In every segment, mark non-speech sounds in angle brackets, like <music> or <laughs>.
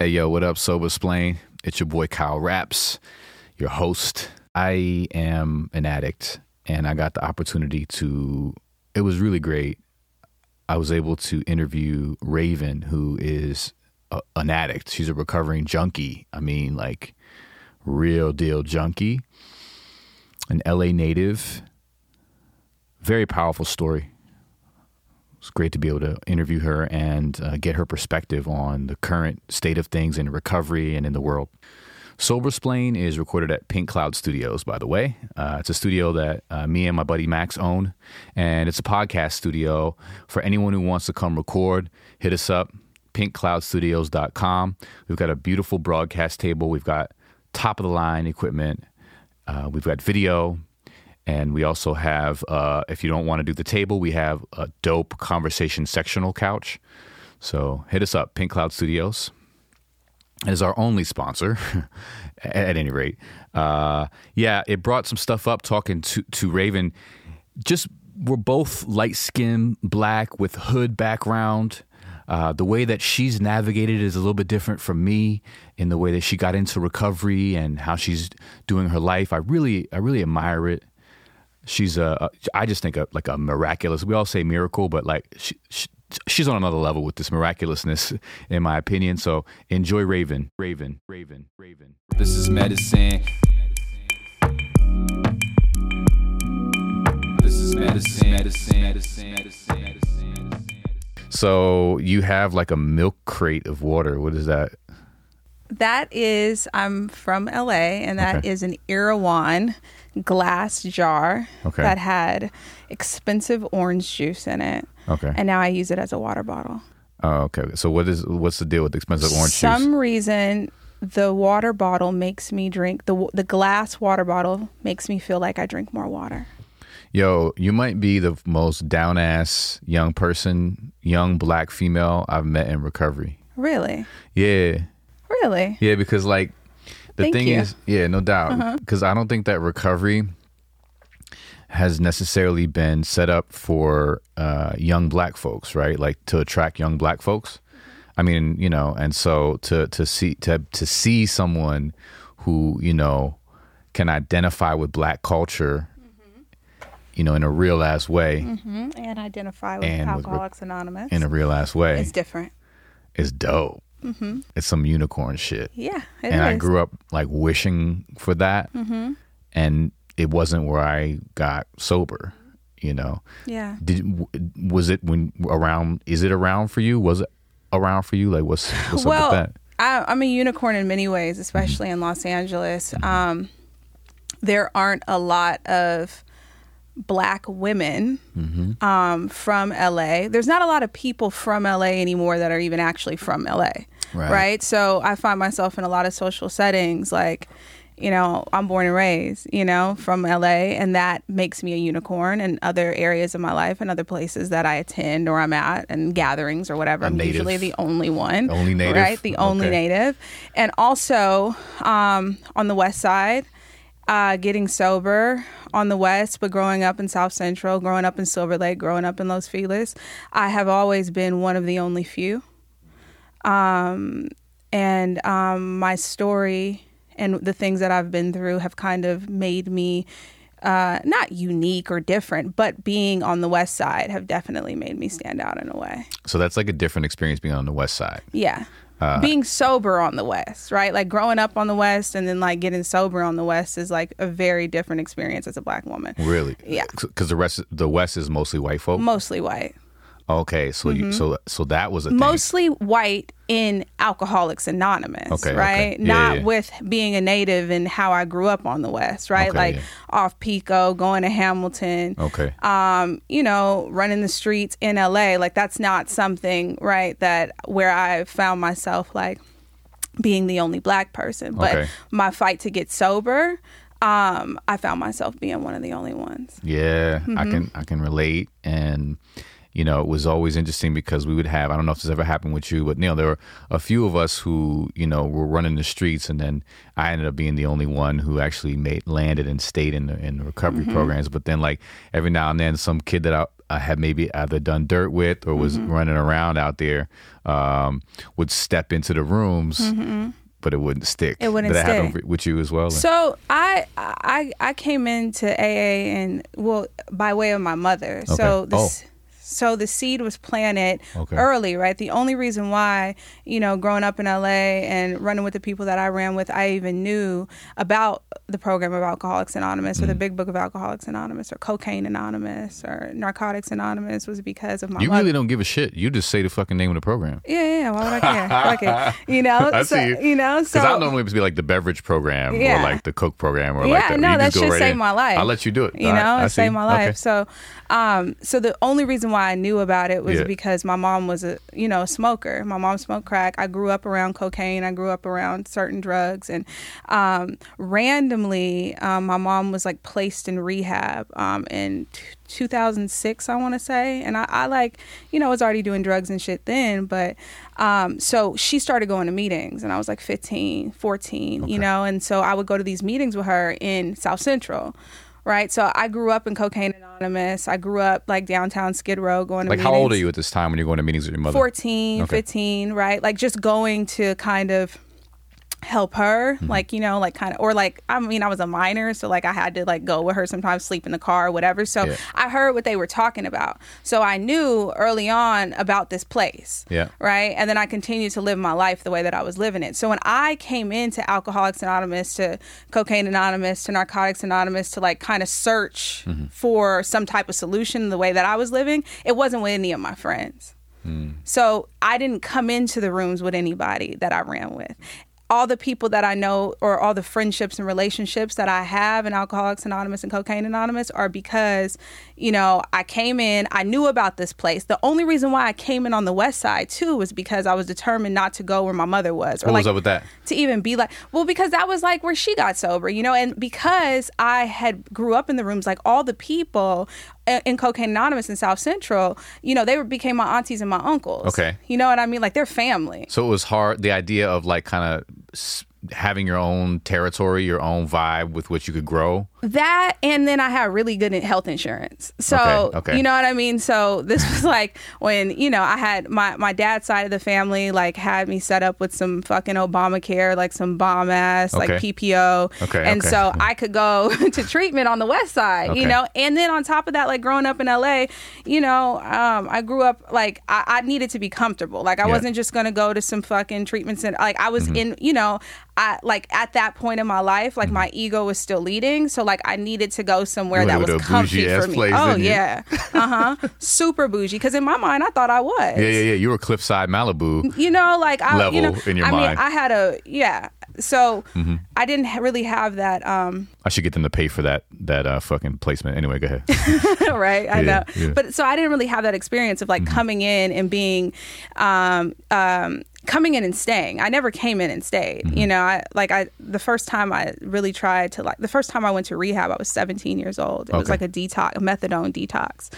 Hey, yo, what up, Sober Splain? It's your boy Kyle Raps, your host. I am an addict, and I got the opportunity to, it was really great. I was able to interview Raven, who is a, an addict. She's a recovering junkie. I mean, like, real deal junkie, an LA native. Very powerful story. It's great to be able to interview her and uh, get her perspective on the current state of things in recovery and in the world. Sober Splain is recorded at Pink Cloud Studios, by the way. Uh, it's a studio that uh, me and my buddy Max own, and it's a podcast studio for anyone who wants to come record. Hit us up, pinkcloudstudios.com. We've got a beautiful broadcast table. We've got top of the line equipment. Uh, we've got video, and we also have, uh, if you don't want to do the table, we have a dope conversation sectional couch. So hit us up, Pink Cloud Studios is our only sponsor <laughs> at any rate. Uh, yeah, it brought some stuff up talking to, to Raven. Just we're both light skinned black with hood background. Uh, the way that she's navigated is a little bit different from me in the way that she got into recovery and how she's doing her life. I really, I really admire it. She's a, I just think a, like a miraculous. We all say miracle, but like she, she she's on another level with this miraculousness, in my opinion. So enjoy Raven, Raven, Raven, Raven. This is medicine. This is medicine, medicine, medicine, medicine, medicine. So you have like a milk crate of water. What is that? That is, I'm from LA, and that is Okay. an Erewhon glass jar Okay. that had expensive orange juice in it. Okay. And now I use it as a water bottle. Oh, okay. So what is what's the deal with expensive orange Some juice? Some reason the water bottle makes me drink the the glass water bottle makes me feel like I drink more water. Yo, you might be the most down ass young person, young black female I've met in recovery. Really? Yeah. Really? Yeah, because like the Thank thing you. Uh-huh. is, yeah, no doubt. Because I don't think that recovery has necessarily been set up for uh, young black folks, right? Like to attract young black folks. I mean, you know, and so to to see to to see someone who you know can identify with black culture, you know, in a real ass way, hmm And identify with And with- Alcoholics Anonymous. in a real ass way, it's different. It's dope. It's some unicorn shit. Yeah, it and I grew up like wishing for that, Mm-hmm. and it wasn't where I got sober. You know, Yeah. did was it when around? Is it around for you? Was it around for you? Like, what's what's well, up with that? I, I'm a unicorn in many ways, especially in Los Angeles. Um, there aren't a lot of black women Mm-hmm. um, from LA. There's not a lot of people from LA anymore that are even actually from LA. Right. So I find myself in a lot of social settings like, you know, I'm born and raised, you know, from LA, and that makes me a unicorn in other areas of my life and other places that I attend or I'm at and gatherings or whatever. A I'm native. usually the only one. The Only native? Right? The only Okay. native. And also um, on the west side, uh, getting sober on the west, but growing up in South Central, growing up in Silver Lake, growing up in Los Feliz, I have always been one of the only few. Um, and um, my story and the things that I've been through have kind of made me uh, not unique or different, but being on the west side have definitely made me stand out in a way. So that's like a different experience being on the west side. Yeah. Uh, being sober on the west, right? Like growing up on the west and then like getting sober on the west is like a very different experience as a black woman. Really? Yeah. Because the rest, the west is mostly white folk. Mostly white. Okay, so you, so so that was a thing. Mostly white in Alcoholics Anonymous, Okay, okay. right? Yeah, Not yeah. with being a native and how I grew up on the west, right? Okay, like yeah. off Pico, going to Hamilton. Okay. um, you know, running the streets in LA. Like that's not something, right, that where I found myself like being the only black person. But Okay. my fight to get sober, um, I found myself being one of the only ones. Yeah, I Mm-hmm. can I can relate, and you know, it was always interesting because we would have, I don't know if this ever happened with you, but, you know, there were a few of us who, you know, were running the streets and then I ended up being the only one who actually made, landed and stayed in the, in the recovery mm-hmm. programs. But then like every now and then some kid that I, I had maybe either done dirt with or was mm-hmm. running around out there um, would step into the rooms, mm-hmm. but it wouldn't stick. It wouldn't Did that stick. with you as well? So I I I came into AA and well by way of my mother. So Okay. the Oh. So the seed was planted Okay. early, right? The only reason why, you know, growing up in LA and running with the people that I ran with, I even knew about the program of Alcoholics Anonymous or Mm. the Big Book of Alcoholics Anonymous or Cocaine Anonymous or Narcotics Anonymous was because of my you mother. really don't give a shit. You just say the fucking name of the program. yeah, yeah, yeah. Why would I care? <laughs> Fuck it. You know, I so, see you. you know, so Because I'll normally be like the beverage program Yeah. or like the Coke program or like yeah, that. no, that just shit right saved in. my life. I'll let you do it. You know, I it saved my life. Okay. So, um, so the only reason why I knew about it was Yeah. because my mom was a, you know, a smoker. My mom smoked crack. I grew up around cocaine. I grew up around certain drugs, and um, randomly, um, my mom was like placed in rehab um, in. T- 2006 i want to say and I, I like you know was already doing drugs and shit then but um so she started going to meetings and i was like 15 14 Okay. you know and so i would go to these meetings with her in south central right so i grew up in cocaine anonymous i grew up like downtown skid row going to Like, meetings how old are you at this time when you're going to meetings with your mother? 14 Okay. 15 right like just going to kind of help her Mm-hmm. like you know like kind of or like i mean i was a minor so like i had to like go with her sometimes sleep in the car or whatever so Yeah. i heard what they were talking about so i knew early on about this place Yeah. right and then i continued to live my life the way that i was living it so when i came into alcoholics anonymous to cocaine anonymous to narcotics anonymous to like kind of search Mm-hmm. for some type of solution the way that i was living it wasn't with any of my friends so I didn't come into the rooms with anybody that I ran with. All the people that I know, or all the friendships and relationships that I have in Alcoholics Anonymous and Cocaine Anonymous, are because, you know, I came in, I knew about this place. The only reason why I came in on the West Side too was because I was determined not to go where my mother was, or What like was up with that? to even be like well because that was like where she got sober you know and because i had grew up in the rooms like all the people in cocaine anonymous in south central you know they were, became my aunties and my uncles Okay. you know what i mean like they're family So it was hard. The idea of like kind of having your own territory, your own vibe with which you could grow. That and then i had really good health insurance. So Okay, okay. you know what i mean? So this <laughs> was like when you know i had my my dad's side of the family like had me set up with some fucking obamacare like some bomb ass like ppo Okay, and okay. so i could go <laughs> to treatment on the west side you know? And then on top of that like growing up in la you know um, i grew up like I, I needed to be comfortable. Like i Yeah. Mm-hmm. wasn't just gonna go to some fucking treatment center like i was in you know i like at that point in my life like my ego was still leading. So like i needed to go somewhere Mm-hmm. You that was comfy for me place, oh yeah uh-huh <laughs> super bougie because in my mind i thought i was Yeah, yeah, yeah. You were Cliffside Malibu. you know like i you Level know in your i mind. Mm-hmm. mean i had a yeah so i didn't really have that um I should get them to pay for that that uh, fucking placement. Anyway, go ahead. <laughs> right i Yeah, know yeah. but so i didn't really have that experience of like coming in and being um um coming in and staying i never came in and stayed you know i like i the first time i really tried to like the first time i went to rehab i was 17 years old it was like a detox a methadone detox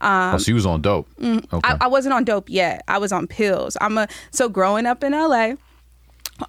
um, oh, so you was on dope. Okay. I, I wasn't on dope yet. I was on pills. I'm a so growing up in LA.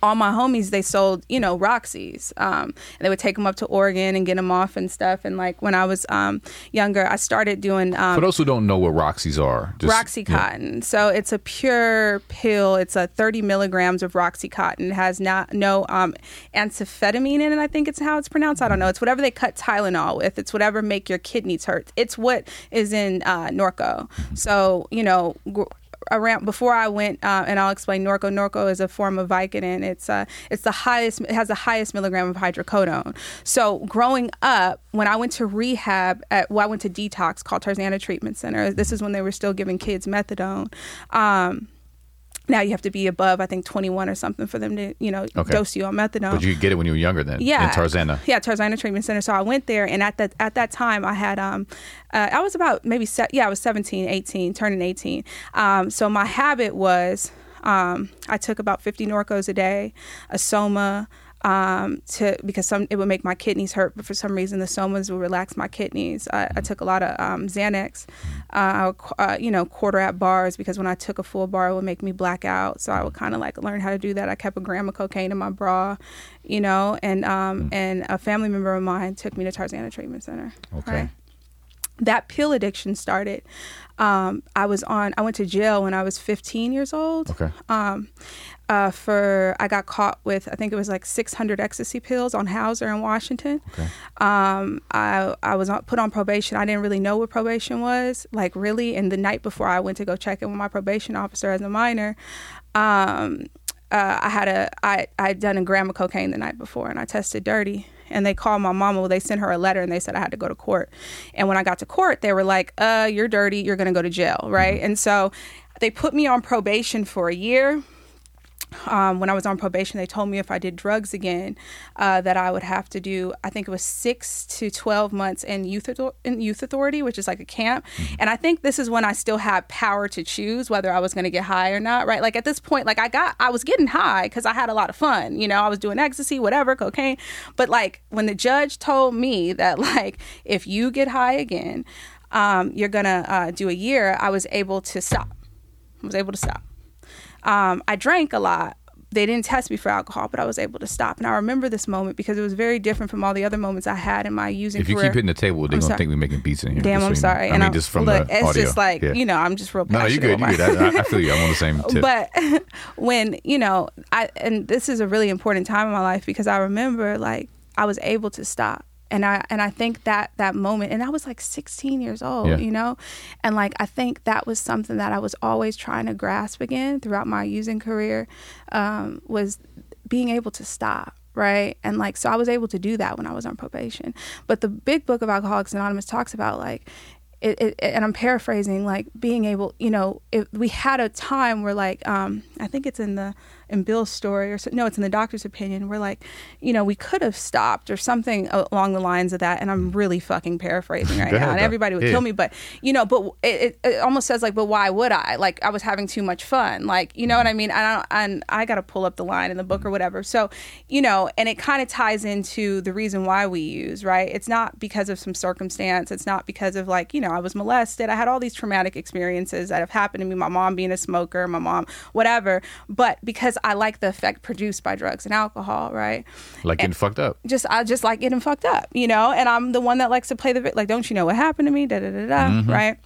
All my homies, they sold, you know, Roxy's. Um, and they would take them up to Oregon and get them off and stuff. And like when I was um, younger, I started doing um, For those who don't know what Roxy's are, just, Roxycontin. So it's a pure pill. It's a 30 milligrams of roxy cotton It has not no um, amphetamine in it. I think it's how it's pronounced. I don't know. It's whatever they cut Tylenol with. It's whatever make your kidneys hurt. It's what is in uh, Norco. So you know. Gr- Around before I went, uh, and I'll explain. Norco. Norco is a form of Vicodin. It's uh, it's the highest. It has the highest milligram of hydrocodone. So growing up, when I went to rehab, at well, I went to detox called Tarzana Treatment Center. This is when they were still giving kids methadone. Um, now you have to be above, I think, 21 or something for them to, you know, Okay. dose you on methadone. But you could get it when you were younger then. yeah, In Tarzana. Yeah, Tarzana Treatment Center. So I went there, and at that at that time, I had um, uh, I was about maybe se- yeah, I was 17, 18, turning 18. Um, so my habit was um, I took about 50 Norcos a day, a Soma. Um, to because some it would make my kidneys hurt, but for some reason the somas would relax my kidneys. I, I took a lot of um, Xanax, uh, uh, you know, quarter at bars because when I took a full bar, it would make me black out. So I would kind of like learn how to do that. I kept a gram of cocaine in my bra, you know, and um, and a family member of mine took me to Tarzana Treatment Center. Okay. That pill addiction started. Um, I was on. I went to jail when I was 15 years old Okay. um, uh, for I got caught with I think it was like 600 ecstasy pills on Hauser in Washington. Okay. Um, I I was put on probation. I didn't really know what probation was like really. And the night before I went to go check in with my probation officer as a minor, um, uh, I had a I I had done a gram of cocaine the night before and I tested dirty. And they called my mama. Well, they sent her a letter and they said I had to go to court. And when I got to court, they were like, "Uh, you're dirty. You're gonna go to jail, right?" And so they put me on probation for a year um, when I was on probation, they told me if I did drugs again, uh, that I would have to do. I think it was six to twelve months in youth in youth authority, which is like a camp. And I think this is when I still had power to choose whether I was going to get high or not. Right? Like at this point, like I got, I was getting high because I had a lot of fun. You know, I was doing ecstasy, whatever, cocaine. But like when the judge told me that, <laughs> like, if you get high again, um, you're gonna uh, do a year, I was able to stop. I was able to stop um, I drank a lot. They didn't test me for alcohol, but I was able to stop. And I remember this moment because it was very different from all the other moments I had in my using If you career. keep hitting the table, they're I'm gonna sorry. think we're making beats in here. Damn, I'm so you know. sorry. I And mean, I'm- just from look, the it's audio. just like Yeah. you know, I'm just real. No, you passionate good. You good. I, I <laughs> feel you. I'm on the same tip. but <laughs> when you know i and this is a really important time in my life because i remember like i was able to stop and i and i think that that moment and i was like 16 years old Yeah. you know? And like i think that was something that i was always trying to grasp again throughout my using career um, was being able to stop right? And like so i was able to do that when i was on probation. But the big book of alcoholics anonymous talks about like it, it, and I'm paraphrasing, like being able, you know, if we had a time where, like, um, I think it's in the in Bill's story, or so, no, it's in the doctor's opinion, We're like, you know, we could have stopped or something along the lines of that. And I'm really fucking paraphrasing right now, and everybody would Yeah. kill me, but you know, but it, it, almost says like, but why would I? Like, I was having too much fun, like, you know what I mean? I, and I got to pull up the line in the book or whatever. So, you know, and it kind of ties into the reason why we use, right? It's not because of some circumstance. It's not because of like, you know, I was molested. I had all these traumatic experiences that have happened to me. My mom being a smoker, my mom, whatever. But because I like the effect produced by drugs and alcohol, right? like getting fucked up. just I just like getting fucked up, you know. And I'm the one that likes to play the like, don't you know what happened to me? Da da da da. Mm-hmm. Right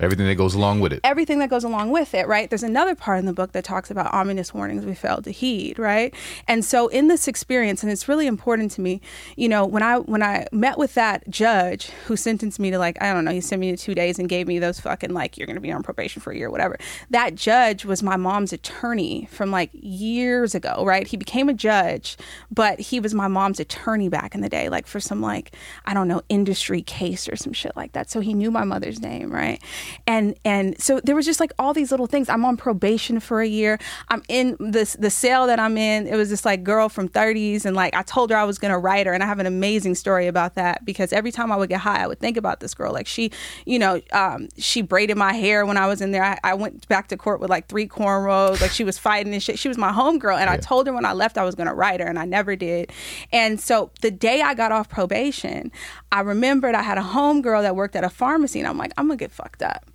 Everything that goes along with it. everything that goes along with it, right? There's another part in the book that talks about ominous warnings we failed to heed, right? And so in this experience, and it's really important to me, you know, when I when I met with that judge who sentenced me to like, I don't know, he sent me to two days and gave me those fucking like you're gonna be on probation for a year, or whatever. That judge was my mom's attorney from like years ago, right? He became a judge, but he was my mom's attorney back in the day, like for some like, I don't know, industry case or some shit like that. So he knew my mother's name, right? And and so there was just like all these little things. I'm on probation for a year. I'm in this the cell that i'm in. It was this like girl from 30s and like i told her i was going to write her and i have an amazing story about that because every time i would get high i would think about this girl. Like she you know um, she braided my hair when i was in there. I, I went back to court with like three cornrows. Like she was fighting and shit. She was my homegirl and i told her when i left i was going to write her and i never did. And so the day i got off probation i remembered i had a homegirl that worked at a pharmacy and i'm like i'm gonna get fucked up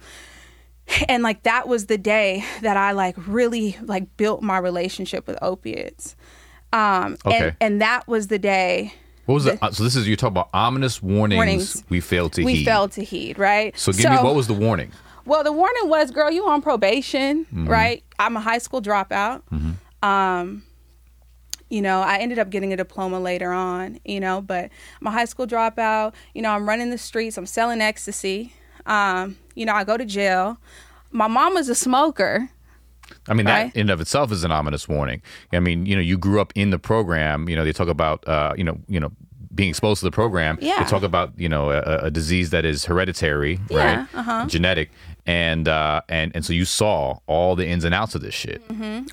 and like that was the day that I like really like built my relationship with opiates. Um, Okay. and, and that was the day What was the, uh, so? This is you talk about ominous warnings, Warnings. we failed to we heed. failed to heed, right? so give me what was the warning? Well, the warning was, girl, you on probation, Mm-hmm. right? I'm a high school dropout. Um, you know, I ended up getting a diploma later on, you know, but I'm a high school dropout. You know, I'm running the streets. I'm selling ecstasy. Um, you know, I go to jail. My mom was a smoker. I mean, Right. that in and of itself is an ominous warning. I mean, you know, you grew up in the program. You know, they talk about, uh, you know, you know, being exposed to the program. Yeah. They talk about you know a, a disease that is hereditary, Yeah, right? uh-huh. Genetic, and uh, and and so you saw all the ins and outs of this shit.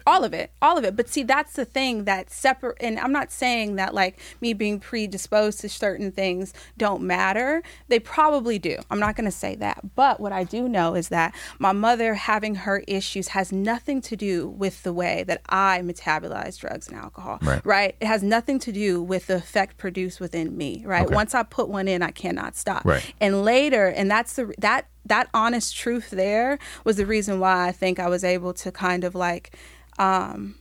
all of it. All of it. But see that's the thing that separate and i'm not saying that like me being predisposed to certain things don't matter. They probably do. I'm not going to say that. But what i do know is that my mother having her issues has nothing to do with the way that i metabolize drugs and alcohol Right. it has nothing to do with the effect produced within me right? Okay. once i put one in i cannot stop. Right. and later and that's the that that honest truth there was the reason why i think i was able to kind of like um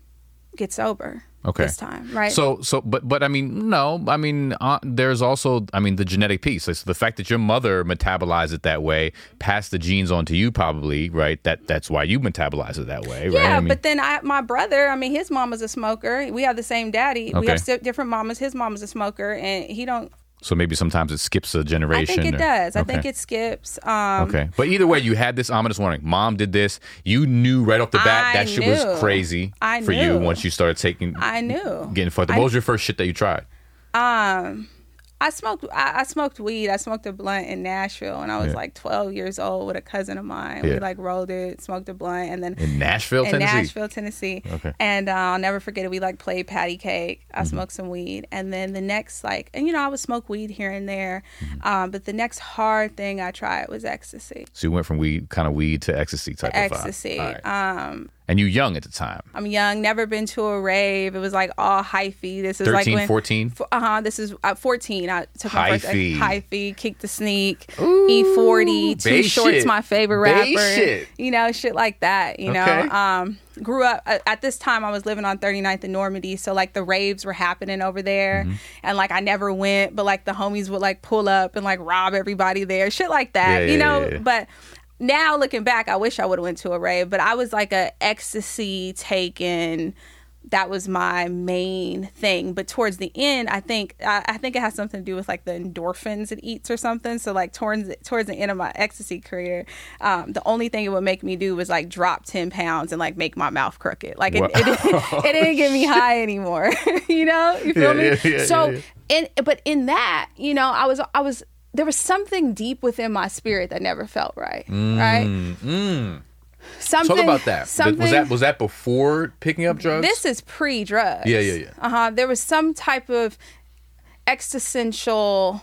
get sober Okay. this time right So so but but I mean no I mean uh, there's also I mean the genetic piece. So the fact that your mother metabolized it that way, passed the genes on to you probably right. That that's why you metabolize it that way. right? yeah I mean, but then I, my brother i mean his mom was a smoker we have the same daddy okay. we have different mamas his mom was a smoker and he don't so maybe sometimes it skips a generation. I think it or- does i okay. think it skips um Okay, but either way, you had this ominous warning. Mom did this. You knew right off the bat I that shit knew. was crazy I for you once you started taking. i knew getting fucked. What was your first shit that you tried? Um, I smoked. I, I smoked weed. I smoked a blunt in Nashville when I was Yeah. like 12 years old with a cousin of mine. Yeah. We like rolled it, smoked a blunt, and then In Nashville, in Tennessee. Nashville, Tennessee. Okay. And uh, I'll never forget it. We like played patty cake. I Mm-hmm. smoked some weed, and then the next like, and you know, I would smoke weed here and there, Mm-hmm. um, but the next hard thing I tried was ecstasy. So you went from weed, kind of weed, to ecstasy type of vibe. Ecstasy. Right. Um, and you young at the time. I'm young, never been to a rave. It was like all hyphy. This is 13, like when, 14? Uh huh. This is uh, 14. I took my first Hyphy. hyphy, kick the sneak, E40, Too bass Short's shit. my favorite rapper. You know, shit like that. You know, um, grew up at, at this time. I was living on 39th and Normandie, so like the raves were happening over there, Mm-hmm. and like I never went, but like the homies would like pull up and like rob everybody there, shit like that. Yeah, you yeah, know, yeah. but now looking back, I wish I would have went to a rave, but I was like a ecstasy taken. That was my main thing. But towards the end, I think I, I think it has something to do with like the endorphins it eats or something. So like towards towards the end of my ecstasy career, um, the only thing it would make me do was like drop ten pounds and like make my mouth crooked. Like it, Wow. it, didn't- <laughs> it didn't get me <laughs> high anymore. <laughs> you know, you feel Yeah, me? yeah, yeah, so in but in that, you know, I was I was there was something deep within my spirit that never felt right. right? Something Mm, Talk about that. Something, Was that was that before picking up drugs? this is pre-drugs. Yeah, yeah, yeah. Uh huh. There was some type of existential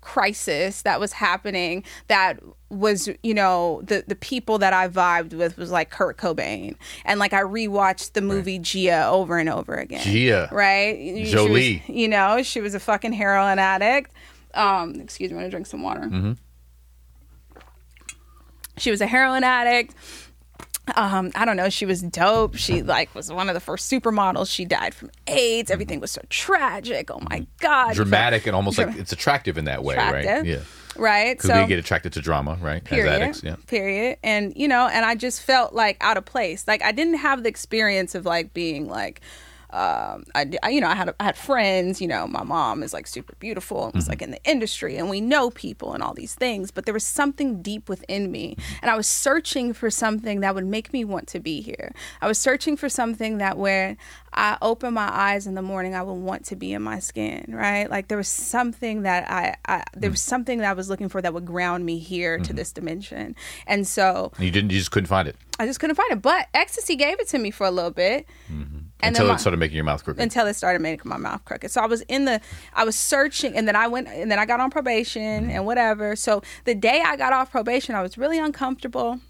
crisis that was happening that was you know the the people that I vibed with was like Kurt Cobain and like I rewatched the movie Gia over and over again. Gia. right? She was- Jolie. you know, she was a fucking heroin addict. Um, excuse me, I'm gonna drink some water. Mm-hmm. She was a heroin addict um i don't know she was dope she like was one of the first supermodels she died from aids everything was so tragic oh my god dramatic and almost like it's attractive in that way, right? Yeah. right Because so we get attracted to drama, right? period As addicts, yeah. period and you know and i just felt like out of place like i didn't have the experience of like being like um, I, I- you know, I had I had friends. You know, my mom is like super beautiful and was mm-hmm. like in the industry, and we know people and all these things. But there was something deep within me, and I was searching for something that would make me want to be here. I was searching for something that when I open my eyes in the morning, I would want to be in my skin. Right? Like there was something that I, I there was mm. something that I was looking for that would ground me here to mm-hmm. this dimension. And so You didn't. You just couldn't find it I just couldn't find it. But ecstasy gave it to me for a little bit. Mm-hmm. And until then it started making your mouth crooked. until it started making my mouth crooked. So I was in the, I was searching, and then I went, and then I got on probation and mm-hmm. whatever. So the day I got off probation, I was really uncomfortable.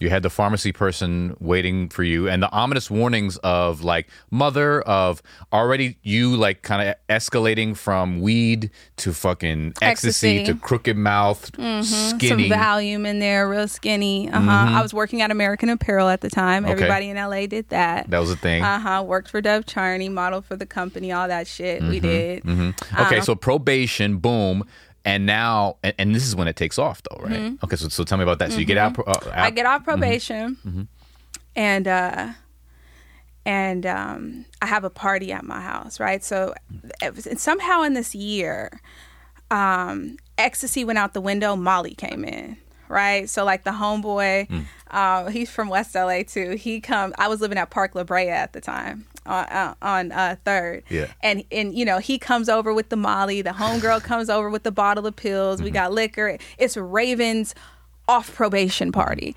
You had the pharmacy person waiting for you, and the ominous warnings of like mother of already you like kind of escalating from weed to fucking ecstasy, Ecstasy. to crooked mouth, Some skinny. Valium in there, real skinny. Uh huh. I was working at American Apparel at the time. Okay. Everybody in LA did that. that was a thing. Uh huh. Worked for Dov Charney, modeled for the company, all that shit. We did. Okay, Uh, so probation, boom, and now, and, and this is when it takes off, though, right? Okay, so so tell me about that. So you get out. Uh, Mm-hmm. I get off probation, and uh, and um, I have a party at my house, right? So it was, and somehow in this year, um, ecstasy went out the window. Molly came in, right? So like the homeboy, uh, he's from West LA too. He come. I was living at Park La Brea at the time. On uh, on uh, third. Yeah. And and you know he comes over with the Molly. The homegirl <laughs> comes over with the bottle of pills. Mm-hmm. We got liquor. It's Raven's off probation party.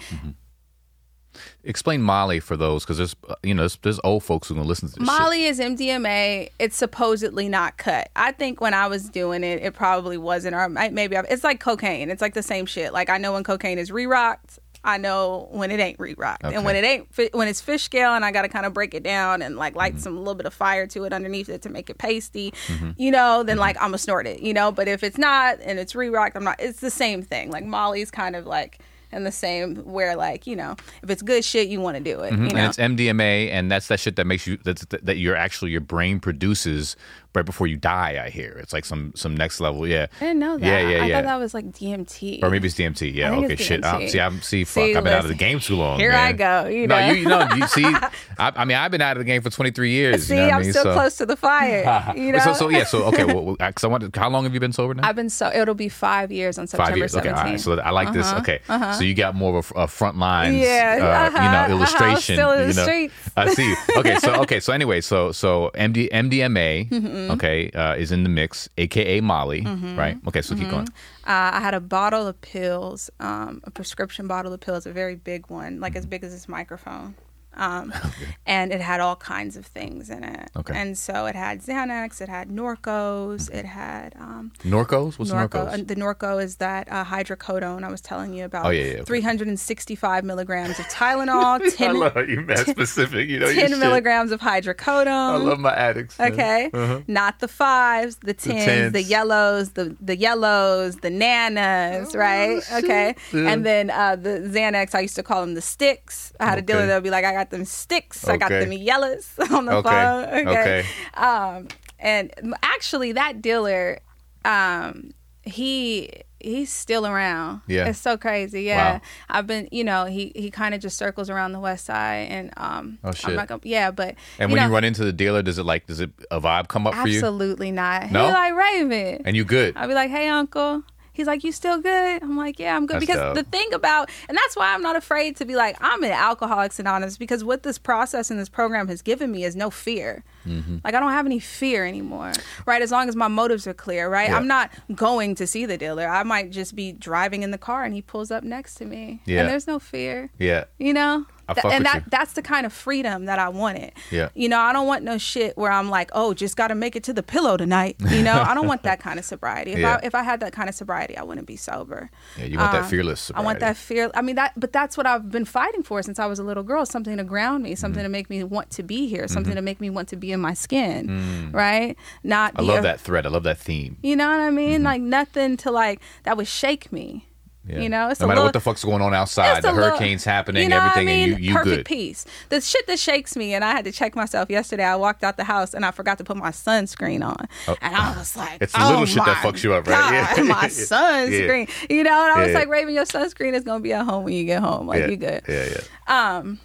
Explain Molly for those because there's uh, you know there's, there's old folks who gonna listen to this. shit. Molly is MDMA. It's supposedly not cut. I think when I was doing it, it probably wasn't. Or maybe I, it's like cocaine. It's like the same shit. Like I know when cocaine is re-rocked. I know when it ain't re-rocked, and when it ain't when it's fish scale, and I got to kind of break it down and like Mm-hmm. light some little bit of fire to it underneath it to make it pasty. You know, Mm-hmm. then like I'm gonna snort it. You know, but if it's not and it's re-rocked, I'm not. It's the same thing. Like Molly's kind of like in the same where like you know if it's good shit, you want to do it. You know, Mm-hmm. and it's MDMA, and that's that shit that makes you that's, that you're actually your brain produces right before you die. I hear it's like some some next level. Yeah, I didn't know that. Yeah, yeah, I yeah. thought that was like DMT. or maybe it's DMT. Yeah, okay, shit. Uh, see, I'm see. Fuck, See, I've been out of the game too long. Here man. I go, you no, know. you, you know, you see. <laughs> I, I mean, I've been out of the game for 23 years. See, you know I I'm mean? still so, close to the fire. <laughs> You know, So, so yeah, so okay. Well, <laughs> because I wanted. How long have you been sober now? I've been so it'll be five years on September Five years. Okay, all right. So I like this. Okay, Uh-huh. so you got more of a, a front lines, Yeah, uh, uh-huh, you know, uh-huh. illustration. Still in the streets. I see. Okay, so okay, so anyway, so so MD, MDMA, Mm-hmm. okay, uh, is in the mix, aka Molly, Mm-hmm. right? Okay, so keep going. Uh, I had a bottle of pills, um, a prescription bottle of pills, a very big one, like Mm-hmm. as big as this microphone. Um, <laughs> and it had all kinds of things in it. Okay. And so it had Xanax, it had Norcos, it had um, Norcos. What's Norco. Norcos? uh, The Norco is that uh, hydrocodone I was telling you about. Oh, yeah, yeah, okay. 365 milligrams of <laughs> Tylenol, 10, how you <laughs> mad specific. You know, your 10 shit. milligrams of hydrocodone. I love my addicts. man. Okay, Uh-huh. not the fives, the tens, the, tens. yellows, the the yellows, the nanas, right? Okay, Yeah. and then uh, the Xanax, I used to call them the sticks. I had a dealer Okay. that would be like, "I got them sticks, I got Okay. them yellows <laughs> on the Okay, phone." okay. Um, and actually, that dealer, um, he he's still around. Yeah. it's so crazy. Yeah, Wow. I've been, you know, he he kind of just circles around the west side, and um, Oh, I'm shit. not gonna, yeah, but And you when know, you run into the dealer, does it like does it a vibe come up for you? Absolutely not. No? He like Raven. And you good? I'll be like, hey, uncle. He's like, you still good? I'm like, yeah, I'm good. That's because dope. the thing about, and that's why I'm not afraid to be like, I'm an Alcoholics Anonymous because what this process and this program has given me is no fear. Mm-hmm. Like, I don't have any fear anymore, right? As long as my motives are clear, right? Yeah. I'm not going to see the dealer. I might just be driving in the car and he pulls up next to me. Yeah. And there's no fear Yeah. you know Th- and that you. that's the kind of freedom that i wanted Yeah. you know i don't want no shit where i'm like oh just gotta make it to the pillow tonight you know i don't want <laughs> that kind of sobriety if Yeah. i if i had that kind of sobriety i wouldn't be sober Yeah, you want that Um, fearless I want that fear. I mean that, but that's what I've been fighting for since I was a little girl. Something to ground me, something Mm-hmm. to make me want to be here, something to make me want to be in my skin, right? Not. Mm. I love a- that thread. I love that theme. You know what I mean? Like nothing to like that would shake me. Yeah. You know, it's no a matter little, what the fuck's going on outside, the little- hurricanes happening, you know everything, I mean? and you you perfect good. peace. The shit that shakes me, and I had to check myself yesterday. I walked out the house and I forgot to put my sunscreen on, and I was like, Oh. It's the oh little shit that my fucks you up, right? Yeah. God, my <laughs> sunscreen. You know, and I was Yeah. like, Raven, your sunscreen is gonna be at home when you get home. Like yeah. you good. Yeah, yeah. Um.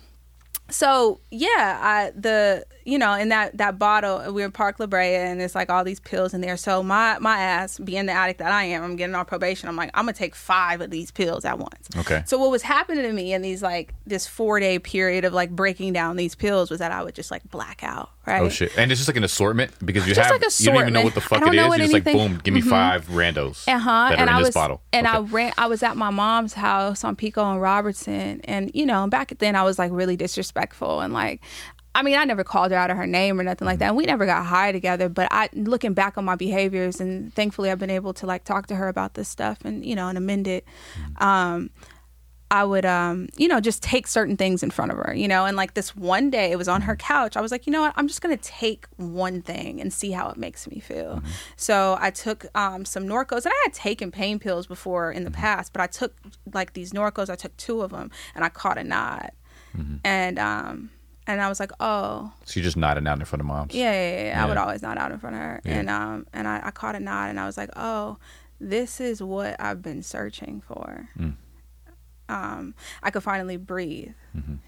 So yeah, I the you know in that that bottle we we're in Park La Brea and it's like all these pills in there. So my my ass, being the addict that I am, I'm getting on probation. I'm like I'm gonna take five of these pills at once. Okay. So what was happening to me in these like this four day period of like breaking down these pills was that I would just like black out. Right. Oh shit! And it's just like an assortment because you Just have like you don't even know what the fuck don't is. You're just like, boom, give me five randos Uh huh. And are in I this was bottle. and I ran. I was at my mom's house on Pico and Robertson, and you know, back then I was like really disrespectful and like. I mean, I never called her out of her name or nothing like that. And we never got high together. But I, looking back on my behaviors, and thankfully I've been able to like talk to her about this stuff and you know and amend it. Um, I would, um, you know, just take certain things in front of her, you know, and like this one day, it was on her couch. I was like, you know what? I'm just gonna take one thing and see how it makes me feel. So I took um, some Norcos, and I had taken pain pills before in the past, but I took like these Norcos. I took two of them, and I caught a nod, and um, and I was like, oh, So you just nodding out in front of moms. yeah, yeah, yeah, yeah. I would always nod out in front of her, Yeah. and um, and I, I caught a nod, and I was like, oh, this is what I've been searching for. Mm. Um, I could finally breathe.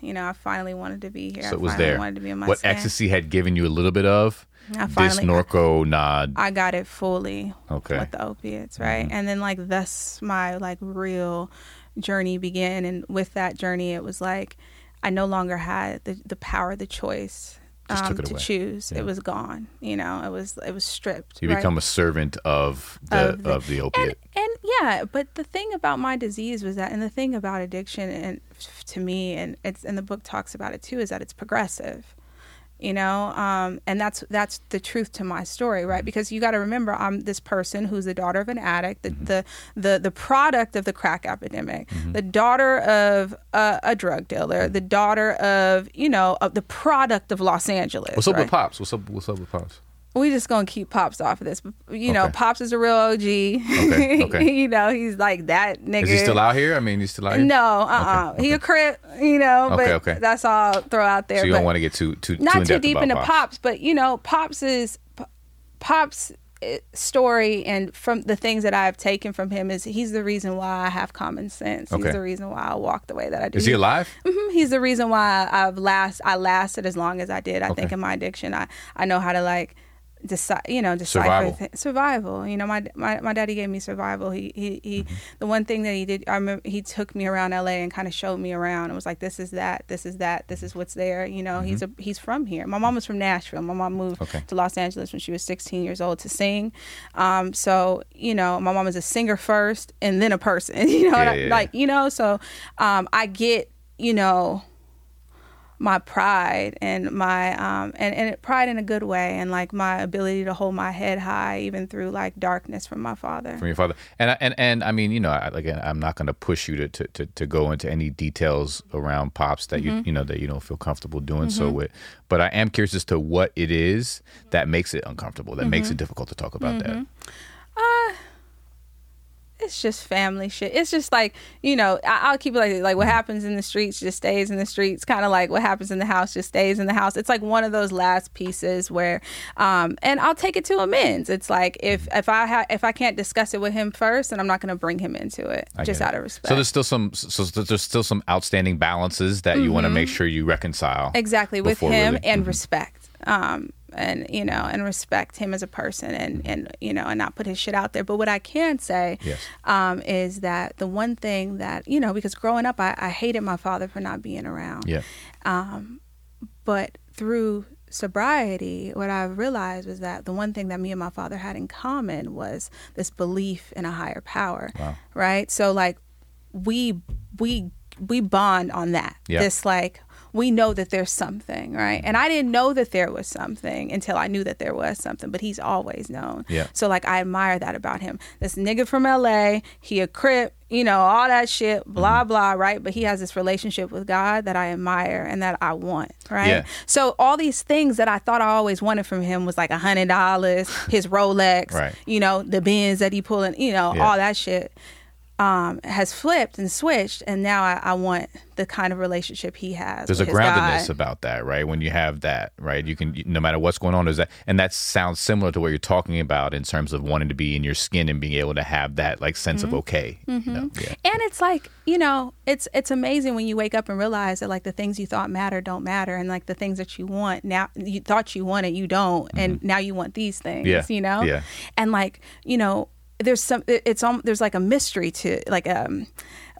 You know, I finally wanted to be here. Mm-hmm. So I it was there. Wanted to be in my What skin. ecstasy had given you a little bit of I this finally- Norco nod. I got it fully Okay. Mm-hmm. with the opiates, right? And then like thus my like real journey began and with that journey it was like I no longer had the, the power, the choice um, to away. choose. Yeah. It was gone. You know, it was it was stripped. You right? become a servant of the Of of the- the, opiate. and, and yeah, but the thing about my disease was that, and the thing about addiction, and to me, and it's and the book talks about it too, is that it's progressive. You know, um, and that's that's the truth to my story, right? Mm-hmm. Because you got to remember, I'm this person who's the daughter of an addict, the mm-hmm. the the, the product of the crack epidemic, mm-hmm. the daughter of a, a drug dealer, the daughter of you know of the product of Los Angeles. What's up right? with pops? What's up? What's up with pops? We just gonna keep pops off of this. You know, Okay. pops is a real OG. Okay, okay. <laughs> you know, he's like that nigga. Is he still out here? I mean, he's still out here. No, uh, uh Okay, he a crip. You know, but Okay, okay. that's all I'll throw out there. So you don't want to get too too not in too deep into pops. pops, but you know, pops is P- pops. eh, story and from the things that I've taken from him is he's the reason why I have common sense. Okay. He's the reason why I walk the way that I do. Is he alive? Mhm. He's the reason why I've last I lasted as long as I did. I think in my addiction, I I know how to like decide, you know, decipher Survival. thi- survival. You know, my, my my daddy gave me survival. He he, he Mm-hmm. the one thing that he did. I remember he took me around L.A. and kind of showed me around. and was like, this is that, this is that, this is what's there. You know, he's a he's from here. My mom was from Nashville. My mom moved Mm-hmm. Okay. to Los Angeles when she was 16 years old to sing. Um, so you know, my mom is a singer first and then a person. <laughs> You know, Yeah, what I- yeah, yeah. like you know, so um, I get you know my pride and my um and, and pride in a good way and like my ability to hold my head high even through like darkness from my father from your father. And I- and and I mean, you know, I, again, I'm not going to push you to, to to to go into any details around pops that Mm-hmm. you you know that you don't feel comfortable doing so with. But I am curious as to what it is that makes it uncomfortable, that Mm-hmm. makes it difficult to talk about that. It's just family shit it's just like you know I, i'll keep it like like what happens in the streets just stays in the streets kind of like what happens in the house just stays in the house it's like one of those last pieces where um and i'll take it to amends it's like if if i ha- if i can't discuss it with him first then i'm not going to bring him into it I just it. out of respect So there's still some so there's still some outstanding balances that you want to make sure you reconcile. Mm-hmm. exactly with him really- and Mhm. respect um and you know and respect him as a person and and you know and not put his shit out there but what i can say Yes. um is that the one thing that you know because growing up i, I hated my father for not being around Yeah. um, but through sobriety what i realized was that the one thing that me and my father had in common was this belief in a higher power Wow. right so like we we we bond on that Yeah. this like we know that there's something right and i didn't know that there was something until i knew that there was something but he's always known Yeah. so like i admire that about him this nigga from la he a crip you know all that shit blah Mm-hmm. blah right but he has this relationship with god that i admire and that i want right Yeah. so all these things that i thought i always wanted from him was like a hundred dollars his rolex <laughs> Right. you know the bins that he pulling you know Yeah. all that shit um, has flipped and switched, and now I, I want the kind of relationship he has. There's a groundedness God. about that, right? When you have that, right? You can no matter what's going on, there's that, and that sounds similar to what you're talking about in terms of wanting to be in your skin and being able to have that like sense Mm-hmm. of okay. You know? Yeah. And it's like you know, it's it's amazing when you wake up and realize that like the things you thought matter don't matter, and like the things that you want now you thought you wanted you don't, and now you want these things. Mm-hmm. Yeah. You know. Yeah. And like you know, there's some it's um there's like a mystery to like um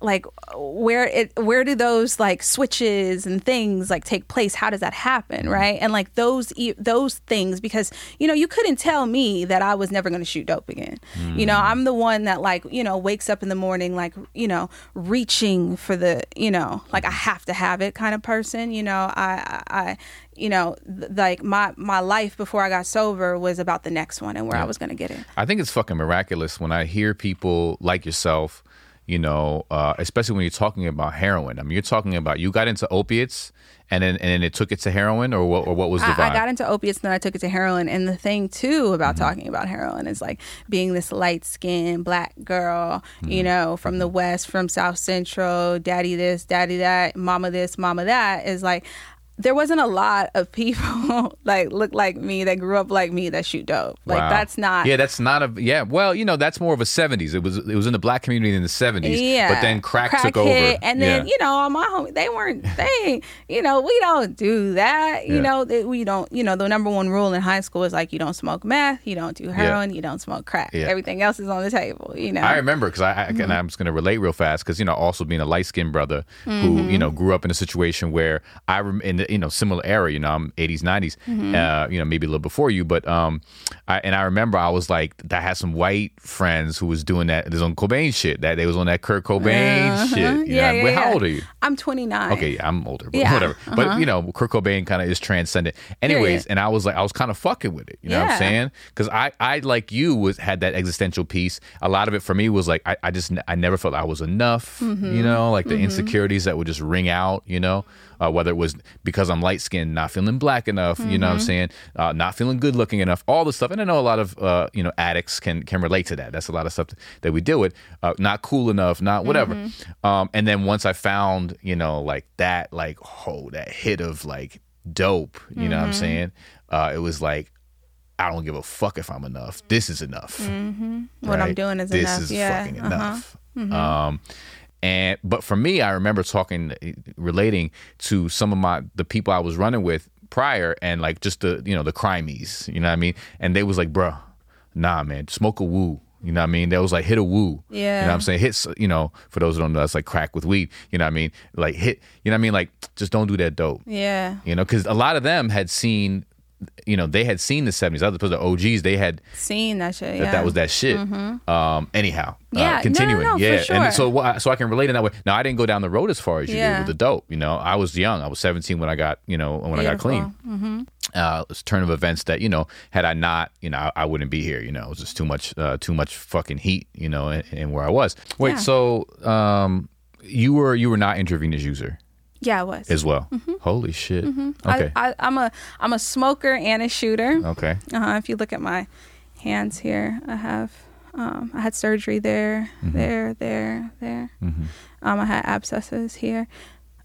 like where it where do those like switches and things like take place? How does that happen mm-hmm. right? And like those those things because you know you couldn't tell me that i was never going to shoot dope again. You know mm-hmm. i'm the one that like you know wakes up in the morning like you know reaching for the you know like i mm-hmm. have to have it kind of person you know? I i, I you know th- like my my life before i got sober was about the next one and where i was going to get it. I think it's fucking miraculous when I hear people like yourself, you know, uh, especially when you're talking about heroin. I mean, you're talking about you got into opiates and then and then it took it to heroin, or what? Or what was the I? I got into opiates, and then I took it to heroin. And the thing too about Mm-hmm. talking about heroin is like being this light skinned black girl, Mm-hmm. you know, from the West, from South Central, daddy this, daddy that, mama this, mama that, is like there wasn't a lot of people <laughs> like look like me that grew up like me that shoot dope. Like Wow. that's not Yeah, that's not a. Yeah, well, you know, that's more of a '70s. It was it was in the black community in the '70s. Yeah, but then crack, took hit, over, and then Yeah. you know my homies they weren't they, you know, we don't do that. You Yeah. know, that we don't. You know, the number one rule in high school is like you don't smoke meth, you don't do heroin, you don't smoke crack. Yeah. Everything else is on the table. You know, I remember because I, I Mm-hmm. and I'm just going to relate real fast because you know also being a light skinned brother who Mm-hmm. you know grew up in a situation where I rem- in the you know similar era. You know, I'm 80s, 90s. Mm-hmm. Uh, you know, maybe a little before you, but um, I, and I remember I was like, I had some white friends who was doing that. This on Cobain shit. That they was on that Kurt Cobain shit. You Uh-huh. Yeah, know? yeah, Wait, How yeah. old are you? I'm 29. Okay, yeah, I'm older, but Yeah, uh-huh. whatever. But you know, Kurt Cobain kind of is transcendent. Anyways, and I was like, I was kind of fucking with it. You know what I'm saying? Because I, I like you was had that existential piece. A lot of it for me was like, I, I just, I never felt I was enough. Mm-hmm. You know, like the insecurities that would just ring out. You know, uh, whether it was because I'm light skinned, not feeling black enough. You know what Mm-hmm. I'm saying? Uh, not feeling good looking enough. All this stuff, and I know a lot of uh, you know addicts can can relate to that. That's a lot of stuff that we deal with. Uh, not cool enough, not whatever. Mm-hmm. Um, and then once I found, you know, like that, like oh, that hit of like dope. You know what Mm-hmm. I'm saying? Uh, it was like. I don't give a fuck if I'm enough. This is enough. What I'm doing is this enough. is yeah. fucking uh-huh. enough. Um, and but for me, I remember talking, eh, relating to some of my the people I was running with prior, and like just the you know the crimies, you know what I mean. And they was like, "Bruh, nah, man, smoke a woo." You know what I mean? They was like hit a woo. Yeah. You know what I'm saying? Hits, you know, for those who don't know, that's like crack with weed. You know what I mean? Like hit, you know what I mean? Like just don't do that dope. Yeah. You know, because a lot of them had seen, you know, they had seen the 70s. Other the OGs, they had seen that shit. that Yeah. Mm-hmm. that was that shit. Um, anyhow, Yeah, no, uh, no, continuing, no, for yeah, sure. and so so I can relate in that way. Now I didn't go down the road as far as you Yeah. did with the dope. You know, I was young. I was 17 when I got you know when I got Beautiful. clean. Uh, it's a turn of events that you know had I not you know I, I wouldn't be here. You know, it was just too much uh, too much fucking heat. You know, and, in where I was. Wait, Yeah. so um, you were you were not intravenous user Yeah, I was. as well. Holy shit. Okay. Mm-hmm. I, I, I'm a I'm a smoker and a shooter. okay. Uh-huh. If you look at my hands here, I have um, I had surgery there, Mm-hmm. there, there, there. Um, I had abscesses here.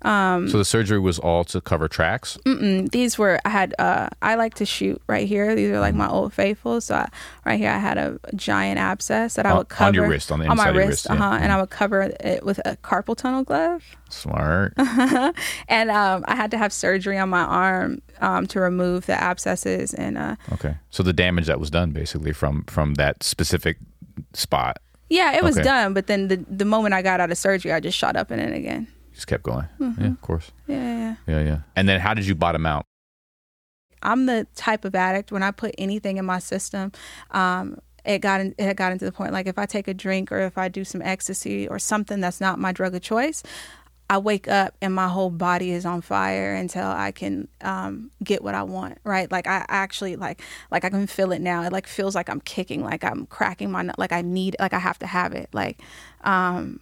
Um, So the surgery was all to cover tracks. Mm-mm. These were I had. Uh, I like to shoot right here. These are like Mm-hmm. my old faithfuls. So I, right here, I had a giant abscess that I would cover on your wrist, on the my inside of your wrist. wrist. Uh huh. And I would cover it with a carpal tunnel glove. Smart. <laughs> And um, I had to have surgery on my arm um, to remove the abscesses and uh, Okay. So the damage that was done basically from from that specific spot Yeah, it was Okay. done, but then the the moment I got out of surgery, I just shot up in it again. Just kept going. Mm-hmm. Yeah, of course. Yeah, yeah, yeah. Yeah. And then how did you bottom out? I'm the type of addict when I put anything in my system, um, it got in, it had gotten to the point like if I take a drink or if I do some ecstasy or something that's not my drug of choice, I wake up and my whole body is on fire until I can um, get what I want. Right? Like I actually like like I can feel it now. It like feels like I'm kicking, like I'm cracking my nut, like I need, like I have to have it. Like um,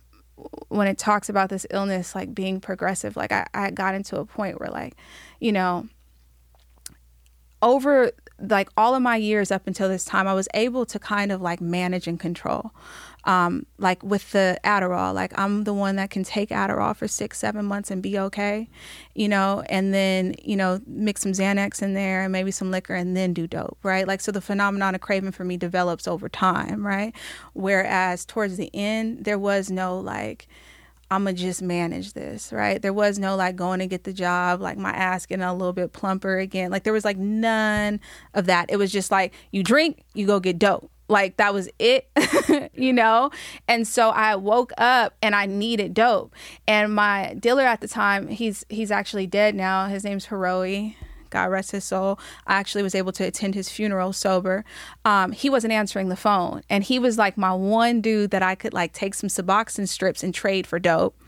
when it talks about this illness like being progressive, like I, I got into a point where like, you know, over like all of my years up until this time, I was able to kind of like manage and control. Um, like with the Adderall, like I'm the one that can take Adderall for six, seven months and be okay, you know, and then, you know, mix some Xanax in there and maybe some liquor and then do dope, right? Like, so the phenomenon of craving for me develops over time, right? Whereas towards the end, there was no like, I'm gonna just manage this, right? There was no like going to get the job, like my ass getting a little bit plumper again. Like there was like none of that. It was just like you drink, you go get dope. Like that was it, <laughs> you know? And so I woke up and I needed dope. And my dealer at the time, he's he's actually dead now. His name's Hiroe. God rest his soul. I actually was able to attend his funeral sober. Um, he wasn't answering the phone, and he was like my one dude that I could like take some Suboxone strips and trade for dope.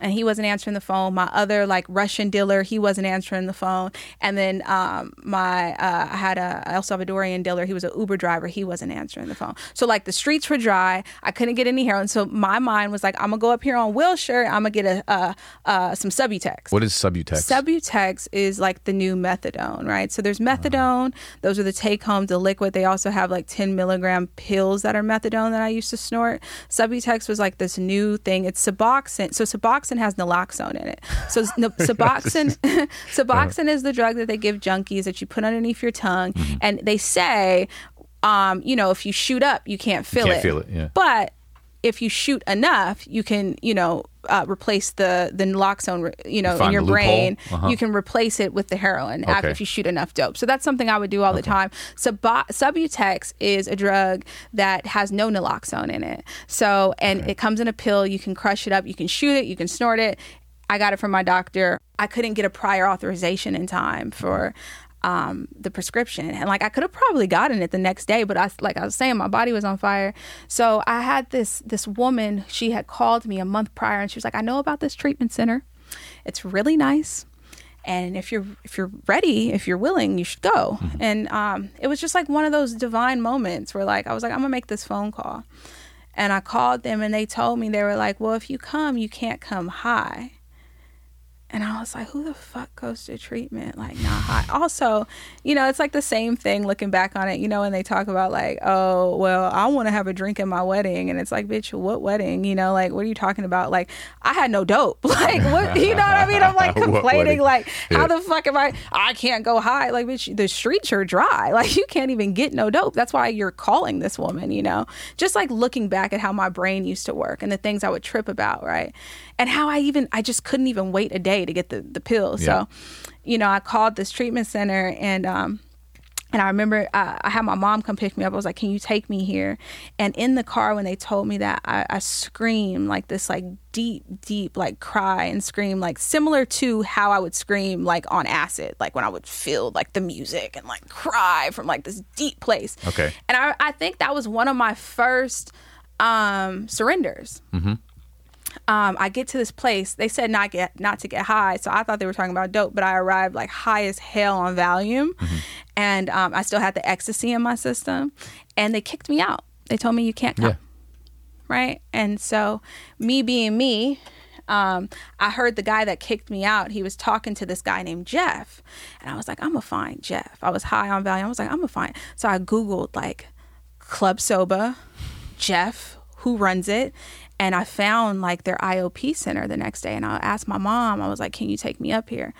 And he wasn't answering the phone. My other like Russian dealer, he wasn't answering the phone. And then um, my uh, I had a El Salvadorian dealer. He was an Uber driver. He wasn't answering the phone. So like the streets were dry. I couldn't get any heroin. So my mind was like, I'm gonna go up here on Wilshire. I'm gonna get a uh, uh, some Subutex. What is Subutex? Subutex is like the new methadone, right? So there's methadone; those are the take home, the liquid. They also have like 10 milligram pills that are methadone that I used to snort. Subutex was like this new thing. It's Suboxone. So Suboxone has naloxone in it. So no, <laughs> Suboxone, <laughs> Suboxone is the drug that they give junkies that you put underneath your tongue, and they say, um, you know, if you shoot up, you can't feel can't it. feel it, yeah. But if you shoot enough, you can, you know, uh, replace the the naloxone, you know, in your brain. Uh-huh. You can replace it with the heroin after if you shoot enough dope. So that's something I would do all the time. Subo- Subutex is a drug that has no naloxone in it. So and it comes in a pill. You can crush it up. You can shoot it. You can snort it. I got it from my doctor. I couldn't get a prior authorization in time for um, the prescription, and like I could have probably gotten it the next day, but I like I was saying, my body was on fire. So I had this this woman. She had called me a month prior, and she was like, "I know about this treatment center. It's really nice." and if you're if you're ready if you're willing you should go and um, it was just like one of those divine moments where like i was like i'm gonna make this phone call and i called them and they told me they were like well if you come you can't come high and I was like, who the fuck goes to treatment? Like, not high. Also, you know, it's like the same thing looking back on it, you know, when they talk about, like, oh, well, I want to have a drink at my wedding. And it's like, bitch, what wedding? You know, like, what are you talking about? Like, I had no dope. <laughs> Like, what, <laughs> you know what I mean? I'm like <laughs> complaining, like, how Yeah. the fuck am I? I can't go high. Like, bitch, the streets are dry. Like, you can't even get no dope. That's why you're calling this woman, you know? Just like looking back at how my brain used to work and the things I would trip about, right? And how I even, I just couldn't even wait a day to get the, the pill. Yeah. So, you know, I called this treatment center and, um, and I remember uh, I had my mom come pick me up. I was like, "Can you take me here?" And in the car, when they told me that, I, I screamed like this, like deep, deep, like cry and scream, like similar to how I would scream like on acid, like when I would feel like the music and like cry from like this deep place. Okay. And I, I think that was one of my first um, surrenders um, I get to this place. They said not get not to get high, so I thought they were talking about dope. But I arrived like high as hell on Valium, and um, I still had the ecstasy in my system. And they kicked me out. They told me you can't come, Yeah. right? And so, me being me, um, I heard the guy that kicked me out. He was talking to this guy named Jeff, and I was like, I'm gonna find Jeff. I was high on Valium. I was like, I'm gonna find. So I googled like Club Soba, Jeff, who runs it. And I found like their IOP center the next day. And I asked my mom, I was like, can you take me up here?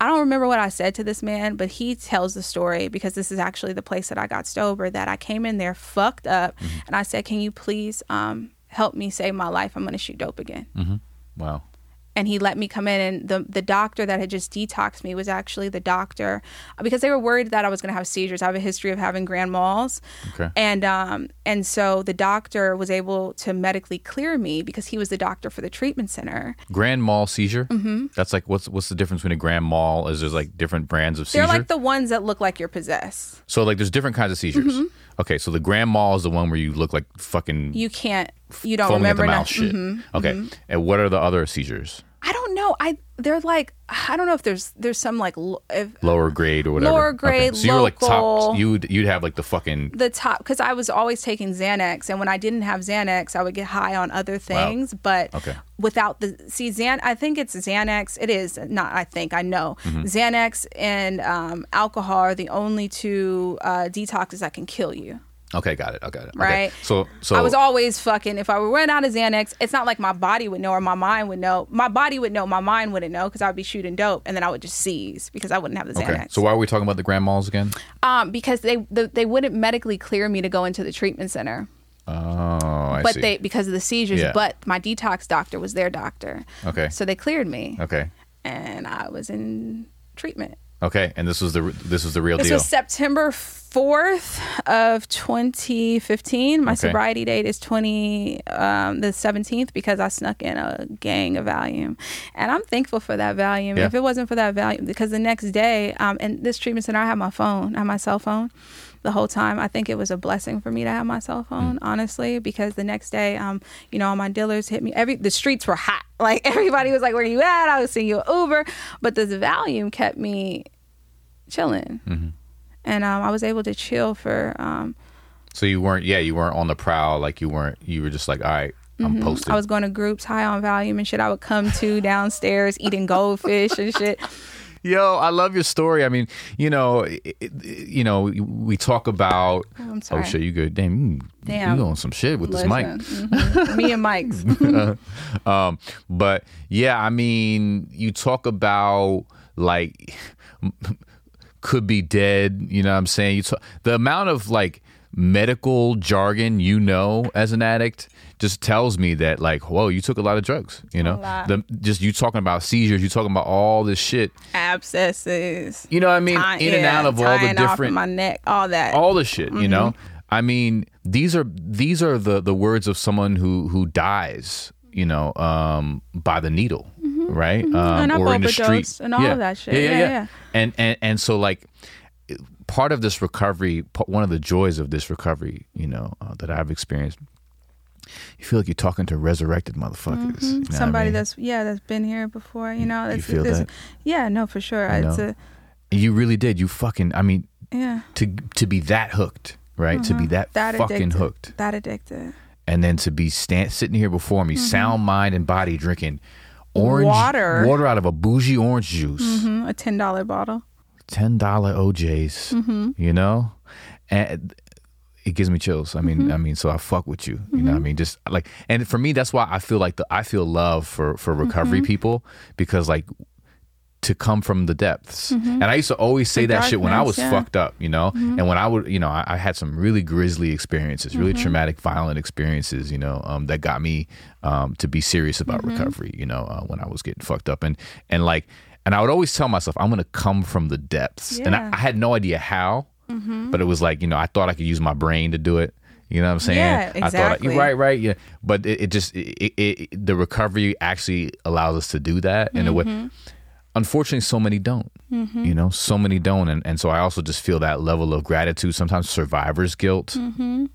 I don't remember what I said to this man, but he tells the story because this is actually the place that I got sober. That I came in there fucked up, and I said, "Can you please um, help me save my life? I'm going to shoot dope again." Wow. And he let me come in and the the doctor that had just detoxed me was actually the doctor because they were worried that I was going to have seizures. I have a history of having grand mals. Okay. And um and so the doctor was able to medically clear me because he was the doctor for the treatment center. Grand mal seizure. Mm-hmm. That's like what's what's the difference between a grand mal? Is there's like different brands of seizure? They're like the ones that look like you're possessed. so like there's different kinds of seizures. Okay, so the grand mal is the one where you look like fucking You can't you don't foaming at remember the mouth shit. Okay, and what are the other seizures? I don't know. I they're like I don't know if there's there's some like l- if Lower grade or whatever. Lower grade, Okay. So you're like top. You'd you'd have like the fucking the top because I was always taking Xanax, and when I didn't have Xanax, I would get high on other things. But Okay. without the see Xan, I think it's Xanax. It is not. I think I know Mm-hmm. Xanax and um, alcohol are the only two uh, detoxes that can kill you. Okay, got it. I got it. Okay. Right. So so I was always fucking. If I were run out of Xanax, it's not like my body would know or my mind would know. My body would know, my mind wouldn't know because I would be shooting dope, and then I would just seize because I wouldn't have the okay. Xanax. So why are we talking about the grand mals again? um, because they the, they wouldn't medically clear me to go into the treatment center. Oh, I see. but see. they because of the seizures. Yeah. But my detox doctor was their doctor. Okay. So they cleared me, okay. and I was in treatment. Okay, and this was the this was the real This deal. was September fourth of 2015. My Okay. sobriety date is 20 um, the 17th because I snuck in a gang of Valium, and I'm thankful for that Valium. Yeah. If it wasn't for that Valium, because the next day, um, in this treatment center, I had my phone, I had my cell phone. The whole time, I think it was a blessing for me to have my cell phone, honestly, because the next day, um, you know, all my dealers hit me. Every the streets were hot, <laughs> like everybody was like, "Where you at?" I was seeing you Uber, but this Valium kept me chilling and um, I was able to chill for. Um, so you weren't yeah you weren't on the prowl like you weren't you were just like all right I'm posted. Mm-hmm. I was going to groups high on Valium and shit. I would come to downstairs eating goldfish and shit. Yo, I love your story. I mean, you know, it, you know, we talk about. I'm Oh sorry. shit, you good? Damn, you, Damn. you on some shit with this mic. Listen, mhm. Me and Mike's. <laughs> Um, but yeah, I mean, you talk about like could be dead. You know what I'm saying? You talk, the amount of like medical jargon you know as an addict just tells me that like, whoa, you took a lot of drugs. You know, the just you talking about seizures, you talking about all this shit. Abscesses. You know what I mean? Tie- In and out of all the different my neck, all that. all the shit you know Mm-hmm. i mean these are these are the the words of someone who who dies you know um by the needle Mm-hmm. right? Um, And I've or in the street and all of that shit. Yeah, yeah, Yeah, yeah. yeah. And and and so like part of this recovery, one of the joys of this recovery, you know, uh, that I've experienced. You feel like you're talking to resurrected motherfuckers. you know what I Somebody mean? that's yeah that's been here before. You know, you feel that? Yeah, no, for sure. You It's know? a you really did. You fucking. I mean, yeah. to to be that hooked, right? To be that, Mm-hmm. That fucking addicted. hooked, That addicted. and then to be stand, sitting here before me, sound mind and body, drinking orange Water. water out of a bougie orange juice, hmm A ten dollar bottle. ten dollar OJ's. Mm-hmm. You know, and it gives me chills. I mean, Mm-hmm. I mean, so I fuck with you. You know, what I mean, just like, and for me, that's why I feel like the I feel love for for recovery Mm-hmm. people because like to come from the depths. And I used to always say Mm-hmm. The that shit when I was yeah. fucked up, you know? And when I would, you know, I, I had some really grisly experiences, really Mm-hmm. traumatic, violent experiences, you know, um, that got me um, to be serious about Mm-hmm. recovery, you know, uh, when I was getting fucked up. And, and like, and I would always tell myself, I'm going to come from the depths. And I, Mm-hmm. I had no idea how, but it was like, you know, I thought I could use my brain to do it. You know what I'm saying? Yeah, I thought, exactly. right, right, yeah. But it, it just, it, it, the recovery actually allows us to do that in a Mm-hmm. way unfortunately so many don't you know so many don't and, and so i also just feel that level of gratitude sometimes survivor's guilt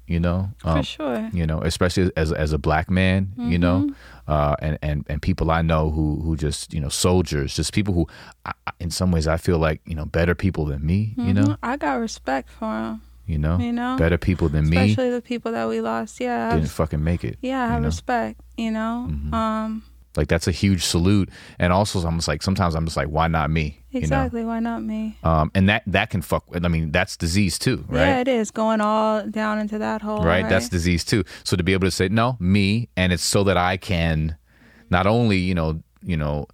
you know For um, sure. you know especially as as a black man you know Mm-hmm. Uh and and and people i know who who just you know soldiers just people who I, in some ways i feel like you know better people than me you know. I got respect for them, you know You know? better people than me especially the people that we lost. Yeah, didn't fucking make it yeah, I have know? respect. You know, um, like that's a huge salute and also i'm just like sometimes i'm just like why not me you know exactly. Why not me? um, and that that can fuck. I mean, that's disease too, right? Yeah, it is going all down into that hole. right? That's disease too. So to be able to say no, me, and it's so that I can not only you know you know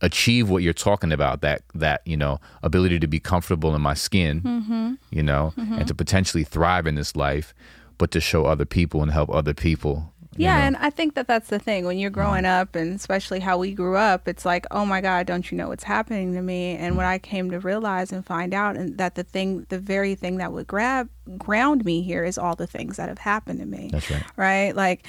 achieve what you're talking about that that you know ability to be comfortable in my skin, Mm-hmm. you know, and to potentially thrive in this life, but to show other people and help other people. You Yeah, know. and I think that that's the thing when you're uh-huh. growing up, and especially how we grew up. It's like, oh my God, don't you know what's happening to me? And what mm-hmm. I came to realize and find out, and that the thing, the very thing that would grab ground me here is all the things that have happened to me. That's right. Right, like.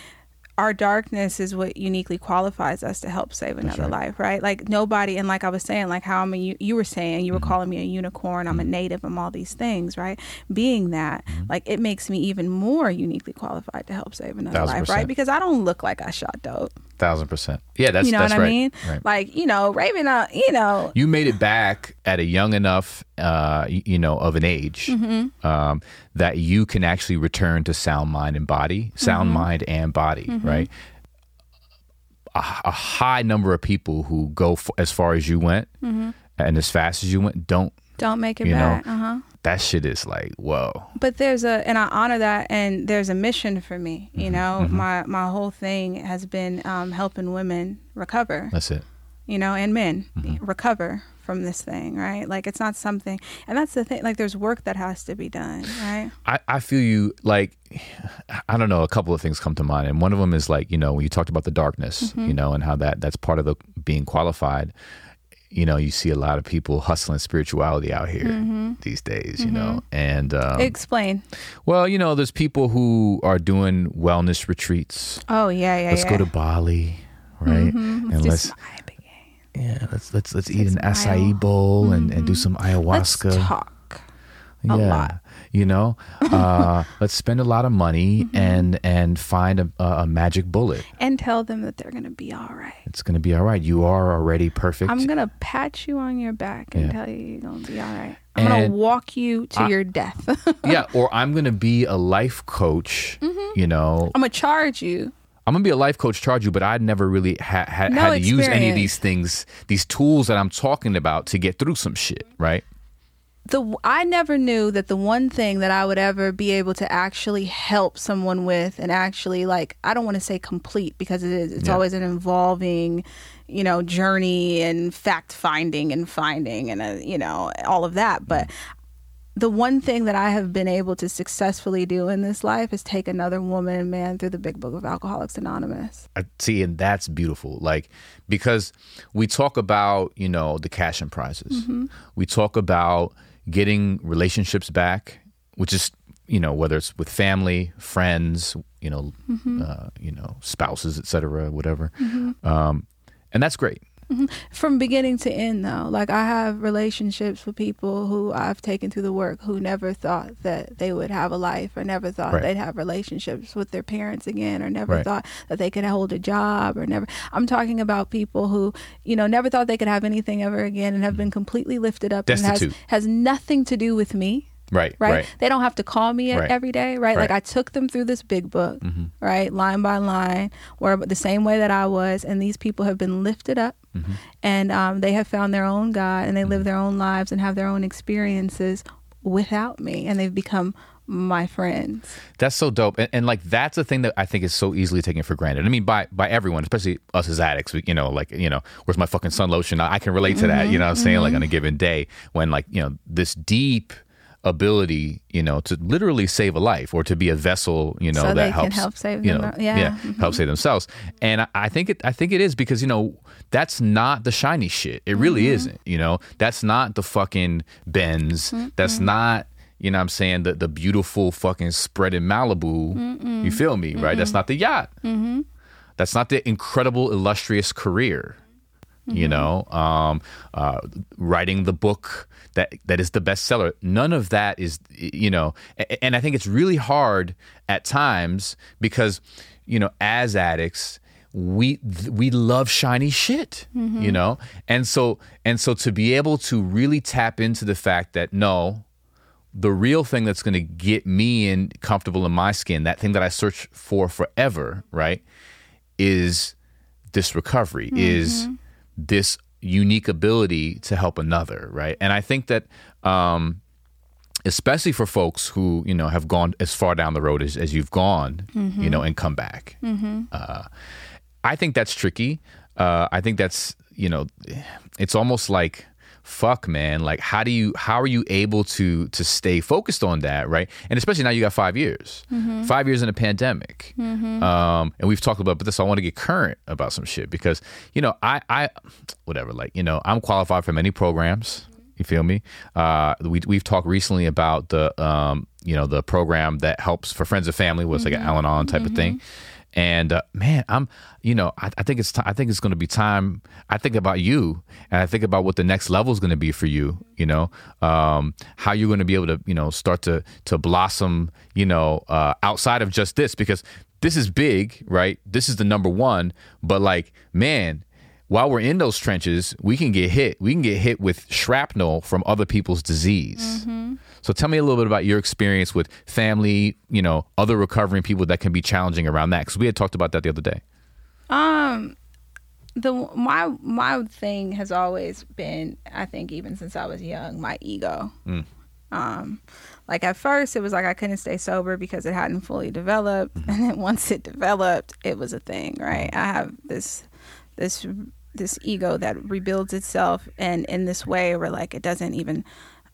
Our darkness is what uniquely qualifies us to help save another right. life, right? Like nobody, and like I was saying, like how I'm a, you, you were saying, you were Mm-hmm. calling me a unicorn, I'm a native, I'm all these things, right? Being that, Mm-hmm. like it makes me even more uniquely qualified to help save another Thousand life, percent. right? Because I don't look like I shot dope. Thousand percent. Yeah, that's you know that's what I right. mean? Right. Like, you know, Raven, uh, you know, you made it back at a young enough, uh, you know, of an age Mm-hmm. um, that you can actually return to sound mind and body, sound Mm-hmm. mind and body, right? A, a high number of people who go f- as far as you went Mm-hmm. and as fast as you went don't. Don't make it You back. uh huh. That shit is like whoa. But there's a, and I honor that, and there's a mission for me. You Mm-hmm. know, my my whole thing has been um, helping women recover. That's it. you know, and men Mm-hmm. recover from this thing, right? Like it's not something, and that's the thing. Like there's work that has to be done, right? I, I feel you like I don't know a couple of things come to mind and one of them is like you know when you talked about the darkness Mm-hmm. you know and how that that's part of the being qualified you know you see a lot of people hustling spirituality out here Mm-hmm. these days you know and um, Explain. well you know there's people who are doing wellness retreats Oh yeah, yeah. let's yeah. go to Bali right Mhm. and let's some yeah let's let's let's eat an some acai bowl and, and do some Let's ayahuasca talk. a yeah. lot. You know, uh, <laughs> let's spend a lot of money Mm-hmm. and and find a, a magic bullet. and tell them that they're gonna be all right. It's gonna be all right. You are already perfect. I'm gonna pat you on your back and Yeah. tell you you're gonna be all right. I'm gonna walk you to I- your death. <laughs> yeah, or I'm gonna be a life coach. Mm-hmm. You know, I'm gonna charge you. I'm gonna be a life coach, charge you, but I'd never really ha- ha- No had to use any of these things, these tools that I'm talking about to get through some shit, right? The I never knew that the one thing that I would ever be able to actually help someone with and actually like I don't want to say complete because it is it's Yeah. always an involving you know journey and fact finding and finding and uh, you know all of that but the one thing that I have been able to successfully do in this life is take another woman and man through the big book of Alcoholics Anonymous. I see, and that's beautiful. Like because we talk about you know the cash and prizes. Mm-hmm. We talk about getting relationships back, which is you know whether it's with family, friends, you know, Mm-hmm. uh, you know spouses, etc., whatever. Um, and that's great. From beginning to end though like i have relationships with people who i've taken through the work who never thought that they would have a life or never thought Right. they'd have relationships with their parents again or never Right. thought that they could hold a job or never i'm talking about people who you know never thought they could have anything ever again and have been completely lifted up and has, has nothing to do with me Right. right? Right. They don't have to call me Right. every day, right? Like I took them through this big book, Mm-hmm. right, line by line, where the same way that I was, and these people have been lifted up, Mm-hmm. and um, they have found their own God, and they live their own lives and have their own experiences without me, and they've become my friends. That's so dope, and, and like that's the thing that I think is so easily taken for granted. I mean, by by everyone, especially us as addicts. We, you know, like you know, where's my fucking sun lotion? I, I can relate to that. You know, what I'm saying like on a given day when like you know this deep ability, you know, to literally save a life or to be a vessel, you know, So that helps help save you know, their- yeah. Mm-hmm. help save themselves. And I, I think it, I think it is because you know that's not the shiny shit. It really Mm-hmm. isn't. You know, that's not the fucking Benz. That's not. You know what I'm saying? The the beautiful fucking spread in Malibu. You feel me, right? That's not the yacht. That's not the incredible, illustrious career. You know, um, uh, writing the book that that is the bestseller. None of that is, you know, and I think it's really hard at times because, you know, as addicts, we we love shiny shit, mm-hmm. you know, and so and so to be able to really tap into the fact that no, the real thing that's going to get me in comfortable in my skin, that thing that I search for forever, right, is this recovery, is mm-hmm. this unique ability to help another, right? And I think that, um, especially for folks who you know have gone as far down the road as, as you've gone, you know, and come back, uh, I think that's tricky. Uh, I think that's you know, it's almost like fuck man. Like how do you how are you able to to stay focused on that right? And especially now you got five years. Five years in a pandemic. Um and we've talked about but this i want to get current about some shit because you know i i whatever like you know i'm qualified for many programs. You feel me? Uh we, we've talked recently about the um you know the program that helps for friends and family was like an al-anon type of thing and uh, man, I'm, you know, I, I think it's, ti I think it's going to be time. I think about you, and I think about what the next level is going to be for you. You know, um, how you're going to be able to, you know, start to to blossom. You know, uh, outside of just this, because this is big, right? This is the number one. But like, man, while we're in those trenches, we can get hit. We can get hit with shrapnel from other people's disease. So tell me a little bit about your experience with family, you know, other recovering people that can be challenging around that. Because we had talked about that the other day. Um, the my my thing has always been, I think, even since I was young, my ego. Um, like at first, it was like I couldn't stay sober because it hadn't fully developed, <laughs> and then once it developed, it was a thing, right? I have this this this ego that rebuilds itself, and in this way, where like it doesn't even.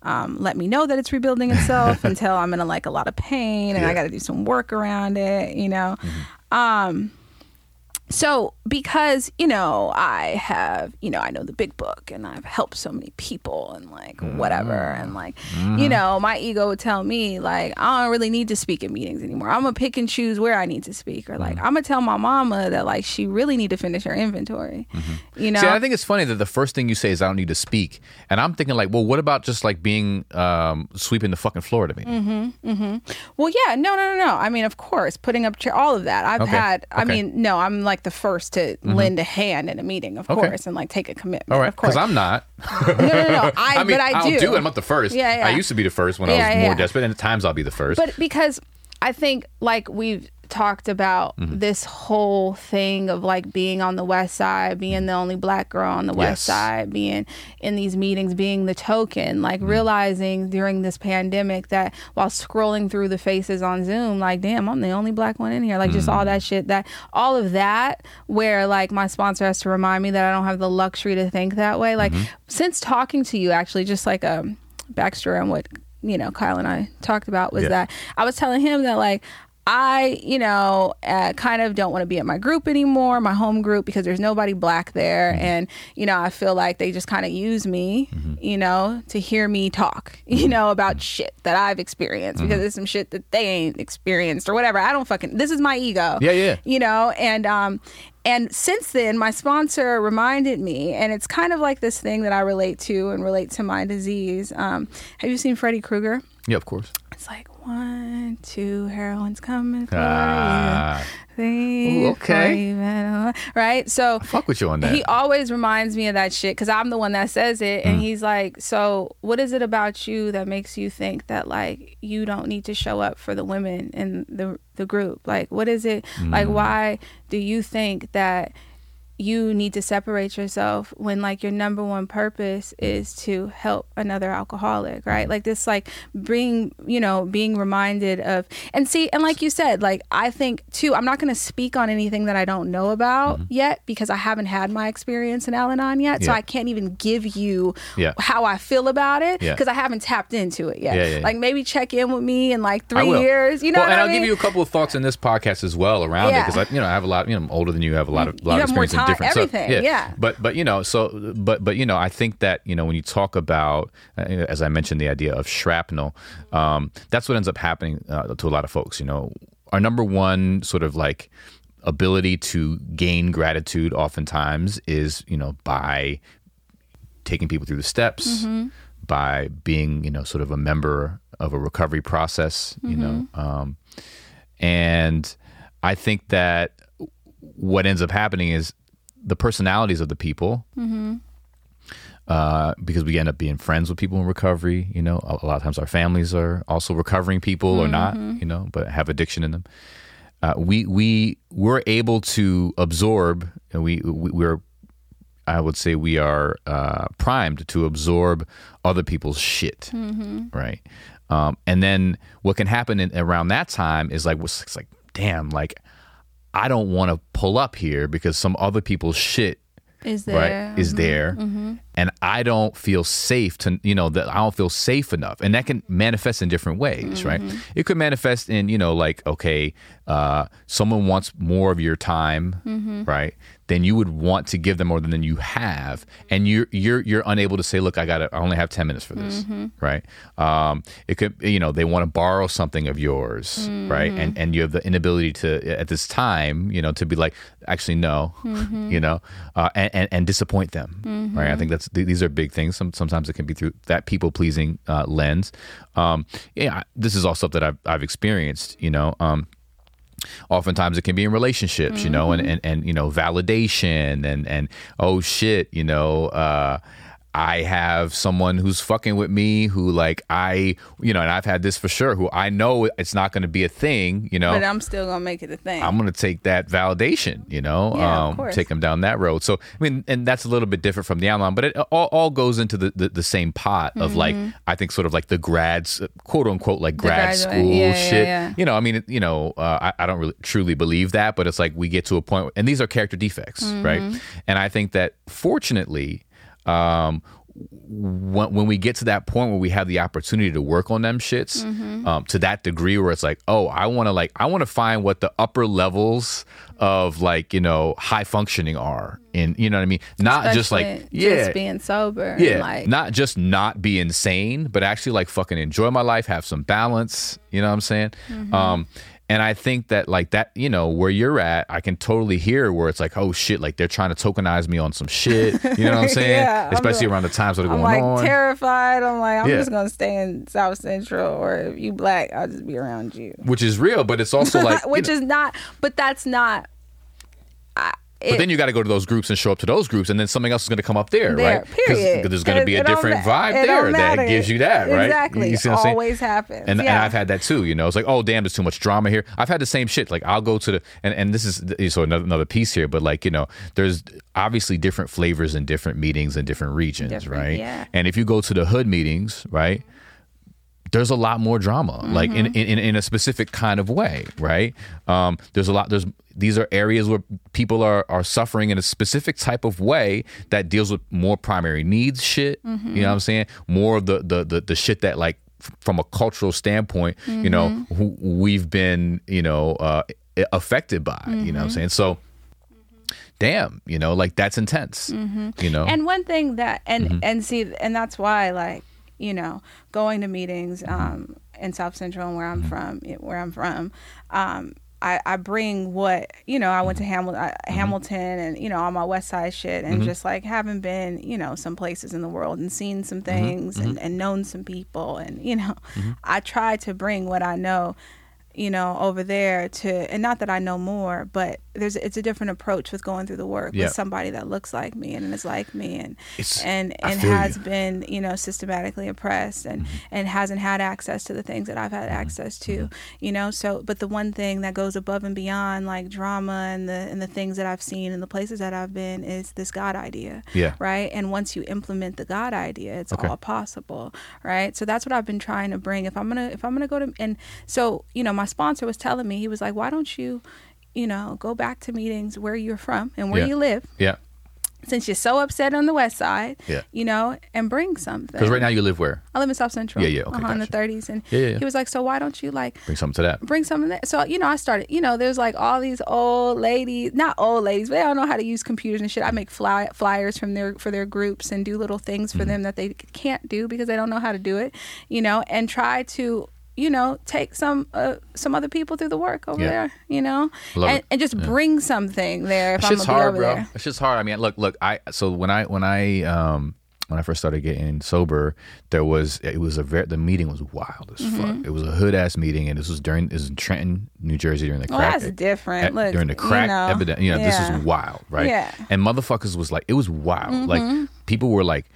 Um, let me know that it's rebuilding itself <laughs> until I'm in a, like a lot of pain and I got to do some work around it, you know. Um, so because you know i have you know i know the big book and i've helped so many people and like whatever mm-hmm. and like you mm-hmm. know my ego would tell me like i don't really need to speak at meetings anymore i'm gonna pick and choose where i need to speak or like mm. i'm gonna tell my mama that like she really need to finish her inventory mm-hmm. you know See, I think it's funny that the first thing you say is I don't need to speak, and I'm thinking like, well, what about just like being um, sweeping the fucking floor to me? Mm-hmm. Well, yeah, no, no, no, no. I mean, of course, putting up chair, all of that. I've Okay, had. I okay. mean, no, I'm like the first to mm-hmm. lend a hand in a meeting, of Okay. course, and like take a commitment. All right, of course. because I'm not. no, no, no. <laughs> I, I mean, but I will do. do. I'm not the first. Yeah, yeah. I used to be the first when I Yeah, was more yeah. desperate, and at times I'll be the first. But because I think like we've talked about Mm-hmm. this whole thing of like being on the west side, being the only black girl on the west side, being in these meetings, being the token, like Mm-hmm. realizing during this pandemic that while scrolling through the faces on Zoom, like, damn, I'm the only black one in here. Like just Mm. all that shit that all of that where like my sponsor has to remind me that I don't have the luxury to think that way. Like Mm-hmm. since talking to you actually just like a backstory on what you know Kyle and I talked about was Yeah. that I was telling him that like I, you know, uh, kind of don't want to be at my group anymore, my home group, because there's nobody black there. And, you know, I feel like they just kind of use me, you know, to hear me talk, <laughs> you know, about shit that I've experienced because it's some shit that they ain't experienced or whatever. I don't fucking, this is my ego. Yeah, yeah. You know, and, um, and since then, my sponsor reminded me, and it's kind of like this thing that I relate to and relate to my disease. Um, have you seen Freddy Krueger? Yeah, of course. It's like one, two, heroines coming for Ah. you. Three, Ooh, okay. four, right? So Fuck with you on that. he always reminds me of that shit because I'm the one that says it, Mm. and he's like, "So, what is it about you that makes you think that like you don't need to show up for the women in the the group? Like, what is it? Like, Mm. why do you think that?" You need to separate yourself when like your number one purpose is to help another alcoholic right mm-hmm. like this like being you know being reminded of and see and like you said like i think too i'm not going to speak on anything that i don't know about mm-hmm. yet because i haven't had my experience in al-anon yet so i can't even give you Yeah. how i feel about it Yeah. because i haven't tapped into it yet Yeah, yeah, yeah. like maybe check in with me in like three years you know well, and I I'll mean? give you a couple of thoughts in this podcast as well around Yeah. it because I, you know, I have a lot. You know, I'm older than you. Have a lot of lot You of experience in different everything, stuff. yeah. But but you know, so but but you know, I think that you know when you talk about, uh, as I mentioned, the idea of shrapnel, um, that's what ends up happening uh, to a lot of folks. You know, our number one sort of like ability to gain gratitude oftentimes is you know by taking people through the steps by being you know sort of a member of a recovery process you know um, and i think that what ends up happening is the personalities of the people uh, because we end up being friends with people in recovery you know a, a lot of times our families are also recovering people or not you know but have addiction in them. Uh, we we we're able to absorb and we, we we're I would say we are uh, primed to absorb other people's shit, right? Um, and then what can happen in, around that time is like, it's like, damn, like I don't want to pull up here because some other people's shit is there Mm-hmm. right is there and i don't feel safe to you know that i don't feel safe enough and that can manifest in different ways right Mm-hmm. it could manifest in you know like okay uh someone wants more of your time Mm-hmm. right then you would want to give them more than you have and you're you're you're unable to say look i gotta i only have 10 minutes for this Mm-hmm. right? Um it could you know they want to borrow something of yours right? Mm-hmm. and and you have the inability to at this time you know to be like actually no Mm-hmm. you know? Uh, and, and and disappoint them right? I think that's th- these are big things. Some, sometimes it can be through that people pleasing uh, lens. Um yeah this is all stuff that i've, I've experienced you know? Um oftentimes it can be in relationships you know and, and and you know validation and and oh shit you know uh I have someone who's fucking with me who like I you know and I've had this for sure who I know it's not going to be a thing you know but i'm still gonna make it a thing I'm going to take that validation, you know, Yeah, of um, course. take them down that road. So, I mean, and that's a little bit different from the outline, but it all, all goes into the, the, the same pot of like, I think sort of like the grads, quote unquote, like grad Mm-hmm. school yeah, shit. yeah. You know, I mean, you know, uh, I, I don't really truly believe that, but it's like we get to a point, and these are character defects, Mm-hmm. right? And I think that fortunately, um, when, when we get to that point where we have the opportunity to work on them shits Mm-hmm. um, to that degree where it's like oh i want to like i want to find what the upper levels of like you know high functioning are in you know what i mean not just like yeah just being sober and, yeah like not just not be insane but actually like fucking enjoy my life have some balance you know what i'm saying Mm-hmm. um and I think that like that, you know, where you're at, I can totally hear where it's like, oh shit, like they're trying to tokenize me on some shit. You know what I'm <laughs> saying? Yeah, I'm Especially like- around the times that are I'm going like on. terrified. I'm like, I'm Yeah. just gonna stay in South Central, or if you black, I'll just be around you. which is real, but it's also like, <laughs> you Which know, is not, but that's not. I, but then you got to go to those groups and show up to those groups, and then something else is going to come up there, there, right? 'Cause- period. 'cause there's going to be a different vibe there that gives you that, right? Exactly. You see what I'm saying? Always happens. And, and I've had that too, you know. It's like, oh damn, there's too much drama here. I've had the same shit. Like I'll go to the and, and this is so another, another piece here, but like you know, there's obviously different flavors in different meetings in different regions, Different, right? yeah. And if you go to the hood meetings, right? There's a lot more drama like in, in in a specific kind of way right um there's a lot there's these are areas where people are are suffering in a specific type of way that deals with more primary needs shit you know what i'm saying more of the the the, the shit that like f- from a cultural standpoint, you know, Mm-hmm. who we've been, you know, uh, affected by. You Mm-hmm. know what I'm saying? So, damn, you know, like that's intense. You know, And one thing that and and see and that's why like you know going to meetings um, in South Central and where I'm mm-hmm. from where I'm from. Um, I, I bring what you know. I went to mm-hmm. Hamil- uh, mm-hmm. Hamilton and you know all my West Side shit and just like having been you know some places in the world and seen some things and, and known some people and you know I try to bring what I know you know over there to and not that I know more but there's it's a different approach with going through the work Yeah. with somebody that looks like me and is like me and It's- and and has you. been you know systematically oppressed and Mm-hmm. and hasn't had access to the things that I've had access to Mm-hmm. you know so but the one thing that goes above and beyond like drama and the and the things that I've seen and the places that I've been is this God idea Yeah. right and once you implement the God idea it's Okay. all possible right so that's what I've been trying to bring if I'm gonna if I'm gonna go to and so you know my sponsor was telling me he was like why don't you you know go back to meetings where you're from and where Yeah. you live yeah. since you're so upset on the west side, Yeah. you know, and bring something. Because right now you live where? I live in South Central. Yeah, yeah, okay, uh-huh, in the 30s, and Yeah, yeah, he was like, "So why don't you like Bring something to that. bring something that. So you know, I started. You know, there's like all these old ladies, not old ladies, but they don't know how to use computers and shit. I make fly, flyers from their for their groups and do little things Mm-hmm. for them that they can't do because they don't know how to do it. You know, and try to. You know, take some uh, some other people through the work over Yeah. there. You know, and, and just bring something there. If That I'm shit's gonna be hard, bro. there. It's just hard. I mean, look, look. I so when I when I um when I first started getting sober, there was it was a very the meeting was wild as Mm-hmm. fuck. It was a hood ass meeting, and this was during this was in Trenton, New Jersey, during the Well, crack. that's different. e- Look, during the you crack know, epidemic. You know, this yeah. was wild, right? Yeah. Mm-hmm. And motherfuckers was like, it was wild. Like people were like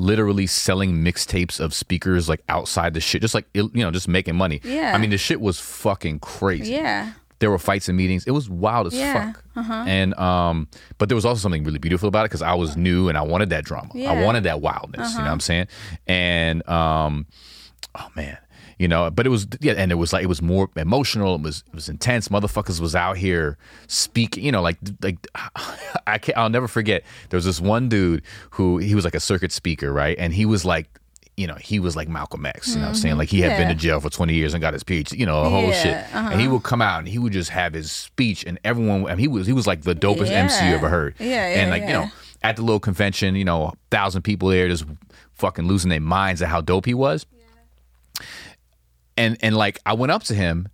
literally selling mixtapes of speakers like outside the shit, just like you know, just making money. Yeah. I mean, the shit was fucking crazy Yeah. there were fights and meetings. It was wild as Yeah, uh-huh. And um, but there was also something really beautiful about it because I was new and I wanted that drama. I Yeah. Uh-huh. wanted that wildness. You know what I'm saying? And um, oh man, you know. But it was yeah, and it was like it was more emotional. It was it was intense. Motherfuckers was out here speaking. You know, like like <laughs> I can't. I'll never forget. There was this one dude who he was like a circuit speaker, right? And he was like. You know, he was like Malcolm X. You know what I'm saying? Like he had been to Mm-hmm. Jail for 20 years and got his PhD. You know, a whole Yeah, shit. uh-huh. And he would come out and he would just have his speech, and everyone. I mean, he was he was like the dopest MC you ever heard. Yeah, yeah, And like you know, at the little convention, you know, a thousand people there just fucking losing their minds at how dope he was. And and like I went up to him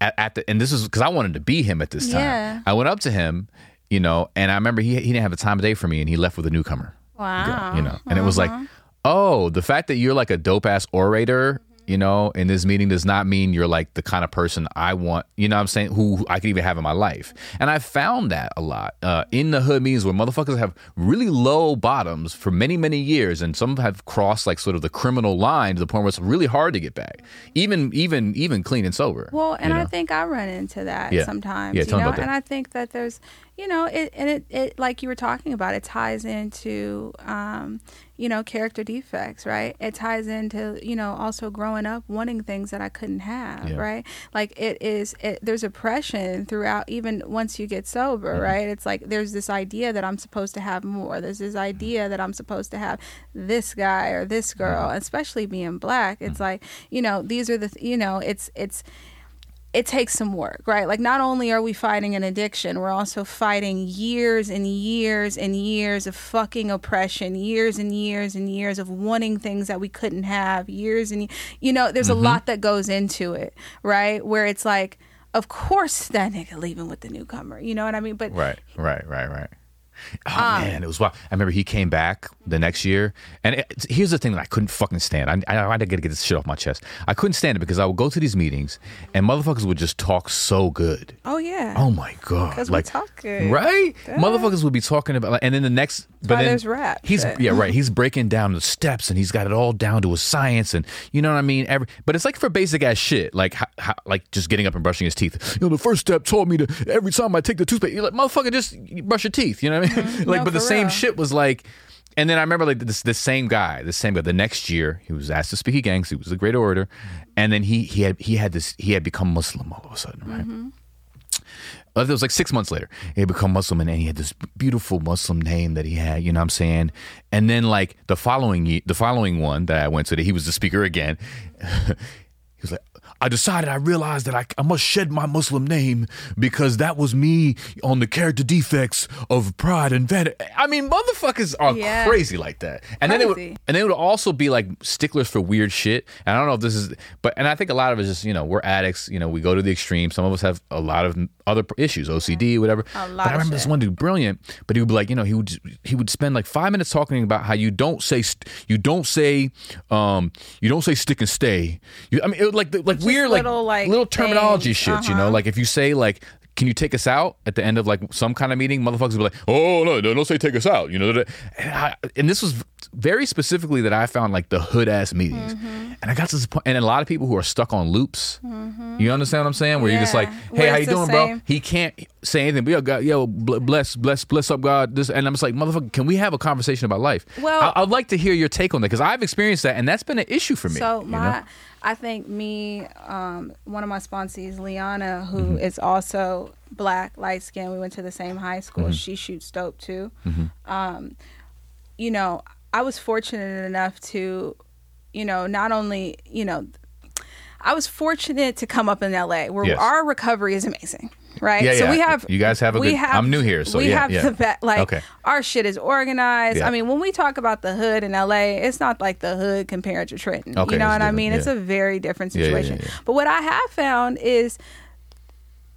at, at the and this is because I wanted to be him at this time. Yeah. I went up to him, you know, and I remember he he didn't have a time of day for me, and he left with a newcomer Wow. you know and it was like uh-huh. oh the fact that you're like a dope ass orator you know in this meeting does not mean you're like the kind of person i want you know what i'm saying who, i could even have in my life and i found that a lot uh, in the hood meetings where motherfuckers have really low bottoms for many many years and some have crossed like sort of the criminal line to the point where it's really hard to get back even even even clean and sober Well, and you I think I run into that Yeah. sometimes. Yeah, you know, and I think that there's, you know, it and it, it like you were talking about, it ties into, um, you know, character defects, right? It ties into, you know, also growing up wanting things that I couldn't have, Yeah. right? Like it is, it, there's oppression throughout, even once you get sober, Mm-hmm. right? It's like there's this idea that I'm supposed to have more. There's this idea that I'm supposed to have this guy or this girl, Mm-hmm. especially being black. It's like, you know, these are the, th- you know, it's it's it takes some work, right? Like not only are we fighting an addiction, we're also fighting years and years and years of fucking oppression, years and years and years of wanting things that we couldn't have, years and you know, there's Mm-hmm. a lot that goes into it, right? Where it's like of course that nigga leaving with the newcomer, you know what I mean? But Right, right, right, right. Oh Um, man, it was wild. I remember he came back the next year, and it, here's the thing that I couldn't fucking stand. I, I, I had to get this shit off my chest. I couldn't stand it because I would go to these meetings, and motherfuckers would just talk so good. oh yeah. Oh my god! 'Cause we talk good. right? Motherfuckers would be talking about, like, and then the next, but then there's rap He's shit. yeah, right. He's breaking down the steps, and he's got it all down to a science, and you know what I mean. Every, but it's like for basic ass shit, like how, how, like just getting up and brushing his teeth. You know, the first step taught me to every time I take the toothpaste, you're like motherfucker, just brush your teeth. You know what I mean? <laughs> like, Mm-hmm. No, but the same real. shit was like. And then I remember like this the same guy, the same guy. The next year, he was asked to speak again 'cause he was a great orator, and then he he had he had this he had become Muslim all of a sudden, right? Uh, It was like six months later. He had become Muslim and he had this beautiful Muslim name that he had, you know what I'm saying? And then like the following the following one that I went to, he was the speaker again. <laughs> he was like, I decided, I realized that I, I must shed my Muslim name because that was me on the character defects of pride and vanity. I mean, motherfuckers are Yeah. crazy like that. And then it would, Crazy. and they would also be like sticklers for weird shit. And I don't know if this is, but and I think a lot of it is just you know we're addicts. You know we go to the extreme. Some of us have a lot of other issues, OCD, whatever. A lot but I remember this one dude, brilliant. But he would be like, you know, he would he would spend like five minutes talking about how you don't say st- you don't say um you don't say stick and stay. You, I mean, it would like like weird like little, like, little terminology things. shit. You know, Uh-huh. like if you say like. Can you take us out at the end of like some kind of meeting? Motherfuckers will be like, "Oh no, no, don't say take us out." You know, and, I, and this was very specifically that I found like the hood ass meetings, Mm-hmm. and I got to this point, and a lot of people who are stuck on loops. You understand what I'm saying? Where you're just like, "Hey, Where how you doing, bro?" He can't say anything. But yo, God, yo, bless, bless, bless up, God. This, and I'm just like, motherfucker, can we have a conversation about life? Well- I, I'd like to hear your take on that because I've experienced that, and that's been an issue for me. So you my, know? I think me, um, one of my sponsees, Liana, who is also black, light skinned. We went to the same high school. She shoots dope too. Um, you know, I was fortunate enough to, you know, not only, you know, I was fortunate to come up in LA where Yes. our recovery is amazing. Right, Yeah, so yeah. we have You guys have a we good- I'm new here, so we yeah, have yeah. the best. Like Okay. our shit is organized. I mean, when we talk about the hood in LA, it's not like the hood compared to Trenton. Okay, you know what I mean? It's a very different situation. But what I have found is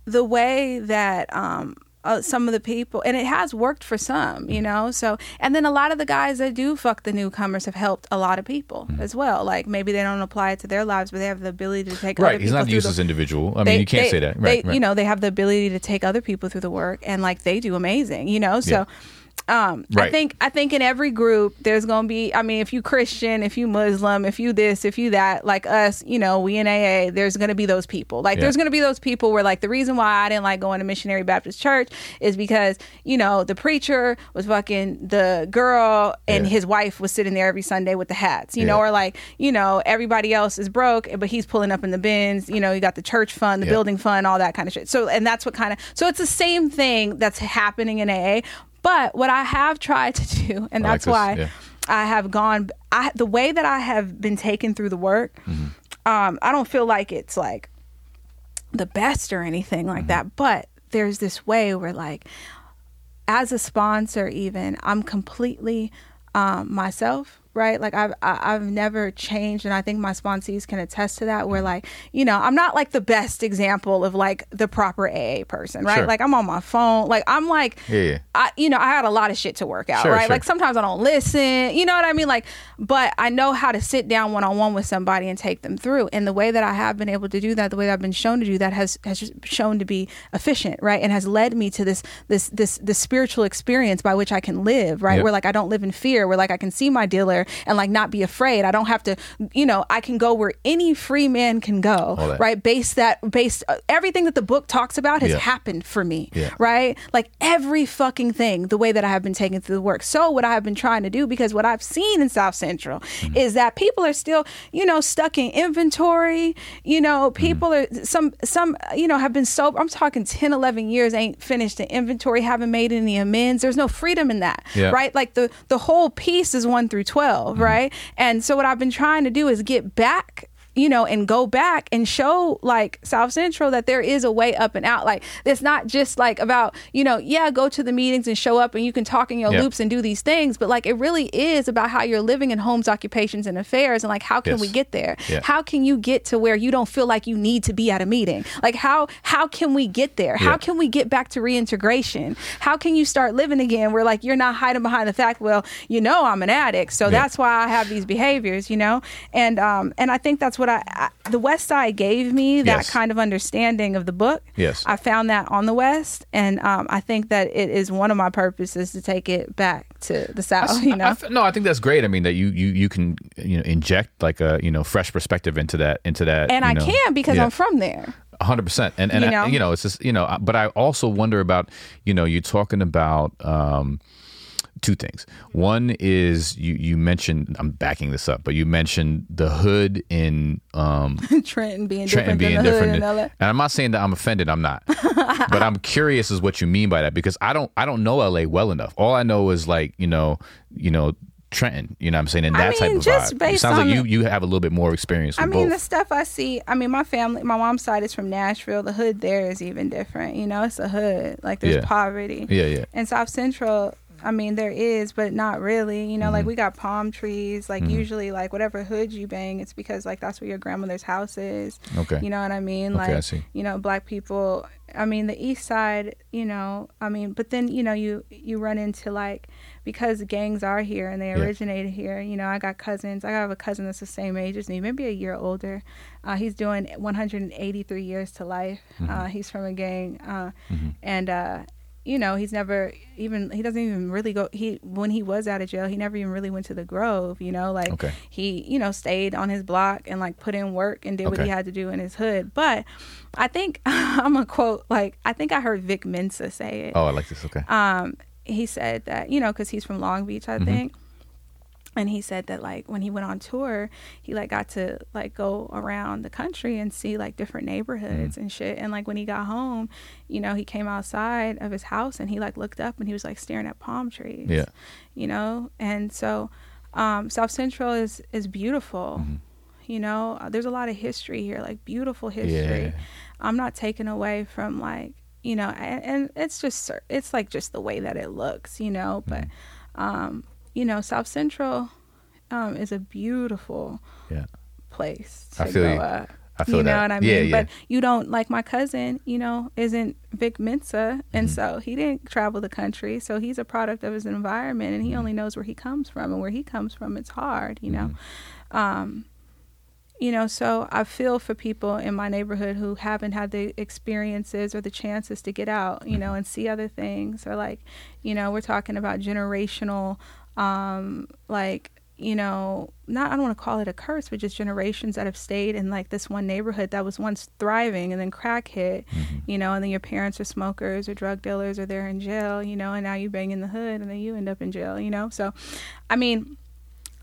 the way that um, uh, some of the people, and it has worked for some, you know. So, and then a lot of the guys that do fuck the newcomers have helped a lot of people Mm-hmm. as well. Like maybe they don't apply it to their lives, but they have the ability to take right, other he's people not the, as individual. I mean, they- you can't they- say that. they, Right, right. You know, they have the ability to take other people through the work, and like they do amazing. You know, so. Yeah. Um, I think I think in every group there's gonna be. I mean, if you Christian, if you Muslim, if you this, if you that, like us, you know, we in AA, there's gonna be those people. Like Yeah. there's gonna be those people where like the reason why I didn't like going to Missionary Baptist Church is because you know the preacher was fucking the girl and Yeah. his wife was sitting there every Sunday with the hats, you know, or like you know everybody else is broke, but he's pulling up in the Benz. You know, you got the church fund, the Yeah. building fund, all that kind of shit. So and that's what kind of so it's the same thing that's happening in AA. But what I have tried to do, <laughs> and like that's this, why yeah. I have gone. I the way that I have been taken through the work. Mm-hmm. Um, I don't feel like it's like the best or anything like Mm-hmm. that. But there's this way where like as a sponsor even i'm completely um, myself right like I've, I've never changed and i think my sponsees can attest to that where mm-hmm. like you know i'm not like the best example of like the proper aa person right Sure. like i'm on my phone like i'm like Yeah, yeah. I, you know, I had a lot of shit to work out, Sure, right? sure. Like sometimes I don't listen, you know what I mean? Like, but I know how to sit down one on one with somebody and take them through. And the way that I have been able to do that, the way that I've been shown to do that, has has shown to be efficient, right? And has led me to this this this this spiritual experience by which I can live, right? Yep. Where like I don't live in fear, where like I can see my dealer and like not be afraid. I don't have to, you know, I can go where any free man can go, right? Based that based uh, everything that the book talks about has Yeah. happened for me, Yeah. right? Like every fucking thing, the way that I have been taken through the work. So what I have been trying to do, because what I've seen in South Central Mm-hmm. is that people are still, you know, stuck in inventory. You know, Mm-hmm. people are some some you know have been sober. I'm talking 10, 11 years, ain't finished the inventory, haven't made any amends. There's no freedom in that, Yeah. right? Like the the whole piece is one through 12 Mm-hmm. right? And so what I've been trying to do is get back you know, and go back and show like South Central that there is a way up and out. Like it's not just like about, you know, yeah, go to the meetings and show up and you can talk in your Yeah. loops and do these things, but like it really is about how you're living in homes, occupations, and affairs and like how can Yes. we get there? Yeah. How can you get to where you don't feel like you need to be at a meeting? Like how how can we get there? How Yeah. can we get back to reintegration? How can you start living again where like you're not hiding behind the fact, well, you know I'm an addict, so Yeah. that's why I have these behaviors, you know? And um and I think that's what I, I the West Side gave me that Yes. kind of understanding of the book. Yes. I found that on the West and um I think that it is one of my purposes to take it back to the South, you I- know. I no, I think that's great. I mean, that you you you can you know inject like a you know fresh perspective into that into that. and you I know, can because yeah. I'm from there. hundred percent. And and You I- know? you know, it's just you know, but I also wonder about you know, you're talking about um, two things. One is you you mentioned I'm backing this up, but you mentioned the hood in um, <laughs> Trenton being Trenton different being different. in and I'm not saying that I'm offended. I'm not, <laughs> but I'm curious as what you mean by that because I don't I don't know LA well enough. All I know is like you know you know Trenton. You know what I'm saying and I that type of vibe. It sounds like you you have a little bit more experience. With I mean, both. the stuff I see. I mean, my family, my mom's side is from Nashville. The hood there is even different. You know, it's a hood. Like there's Yeah. poverty. yeah, yeah. And South Central, I mean, there is, but not really. You know, Mm-hmm. like we got palm trees. Like usually, like whatever hood you bang, it's because like that's where your grandmother's house is. Okay. You know what I mean? Okay, I Like see. you know, black people. I mean, the East Side. You know, I mean, but then you know, you you run into like because gangs are here and they Yeah. originated here. You know, I got cousins. I have a cousin that's the same age as me, maybe a year older. Uh, he's doing 183 years to life. Mm-hmm. Uh, he's from a gang, uh, and uh, you know, he's never even he doesn't even really go. He when he was out of jail, he never even really went to the Grove. You know, like Okay. he you know stayed on his block and like put in work and did what he had to do in his hood. But I think <laughs> I'm gonna quote like I think I heard Vic Mensa say it Oh, I like this. Okay. um, he said that you know because he's from Long Beach, Mm-hmm. I think. And he said that like when he went on tour, he like got to like go around the country and see like different neighborhoods Mm-hmm. and shit. And like when he got home, you know, he came outside of his house and he like looked up and he was like staring at palm trees. Yeah. You know, and so um, South Central is is beautiful. Mm-hmm. You know, Uh, there's a lot of history here, like beautiful history. Yeah. I'm not taken away from like you know, and, and it's just it's like just the way that it looks, you know. But Mm-hmm. um, you know, South Central um, is a beautiful Yeah. place I to feel go you. up. I feel you know that. what I Yeah, mean? yeah. But you don't like my cousin, you know, isn't Vic Mensa, and Mm-hmm. so he didn't travel the country, so he's a product of his environment, and he Mm-hmm. only knows where he comes from, and where he comes from, it's hard, you know. Mm-hmm. Um, you know, so I feel for people in my neighborhood who haven't had the experiences or the chances to get out, you know, and see other things, or like, you know, we're talking about generational, um, like you know, not I don't want to call it a curse, but just generations that have stayed in like this one neighborhood that was once thriving and then crack hit, you know, and then your parents are smokers or drug dealers or they're in jail, you know, and now you bang in the hood and then you end up in jail, you know. So, I mean,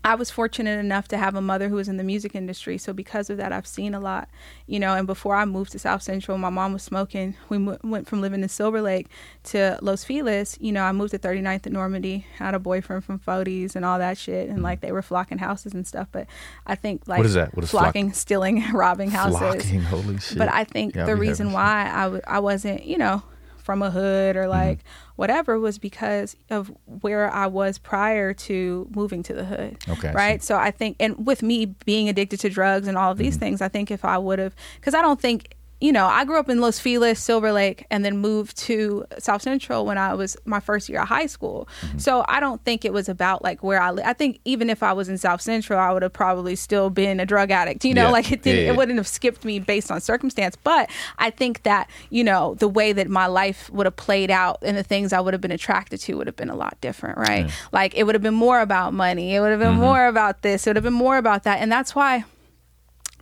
I was fortunate enough to have a mother who was in the music industry. So because of that, I've seen a lot, you know. And before I moved to South Central, my mom was smoking. We mo- went from living in Silver Lake to Los Feliz. You know, I moved to 39th at Normandie. Had a boyfriend from Fodies and all that shit, and mm-hmm. like they were flocking houses and stuff. But I think like What is that? What is flock- flocking, stealing, <laughs> robbing houses. Flocking, holy shit. But I think Yeah, the reason why I w- I wasn't, you know, from a hood Mm-hmm. or like whatever was because of where I was prior to moving to the hood. Okay, I Right. So I think, and with me being addicted to drugs and all of these Mm-hmm. things, I think if I would have, because I don't think. You know, I grew up in Los Feliz, Silver Lake, and then moved to South Central when I was my first year of high school. Mm-hmm. So I don't think it was about like where I. Li- I think even if I was in South Central, I would have probably still been a drug addict. You know, Yeah. like it didn't. Yeah, yeah. It wouldn't have skipped me based on circumstance. But I think that, you know, the way that my life would have played out and the things I would have been attracted to would have been a lot different, right? Like it would have been more about money. It would have been more about this. It would have been more about that. And that's why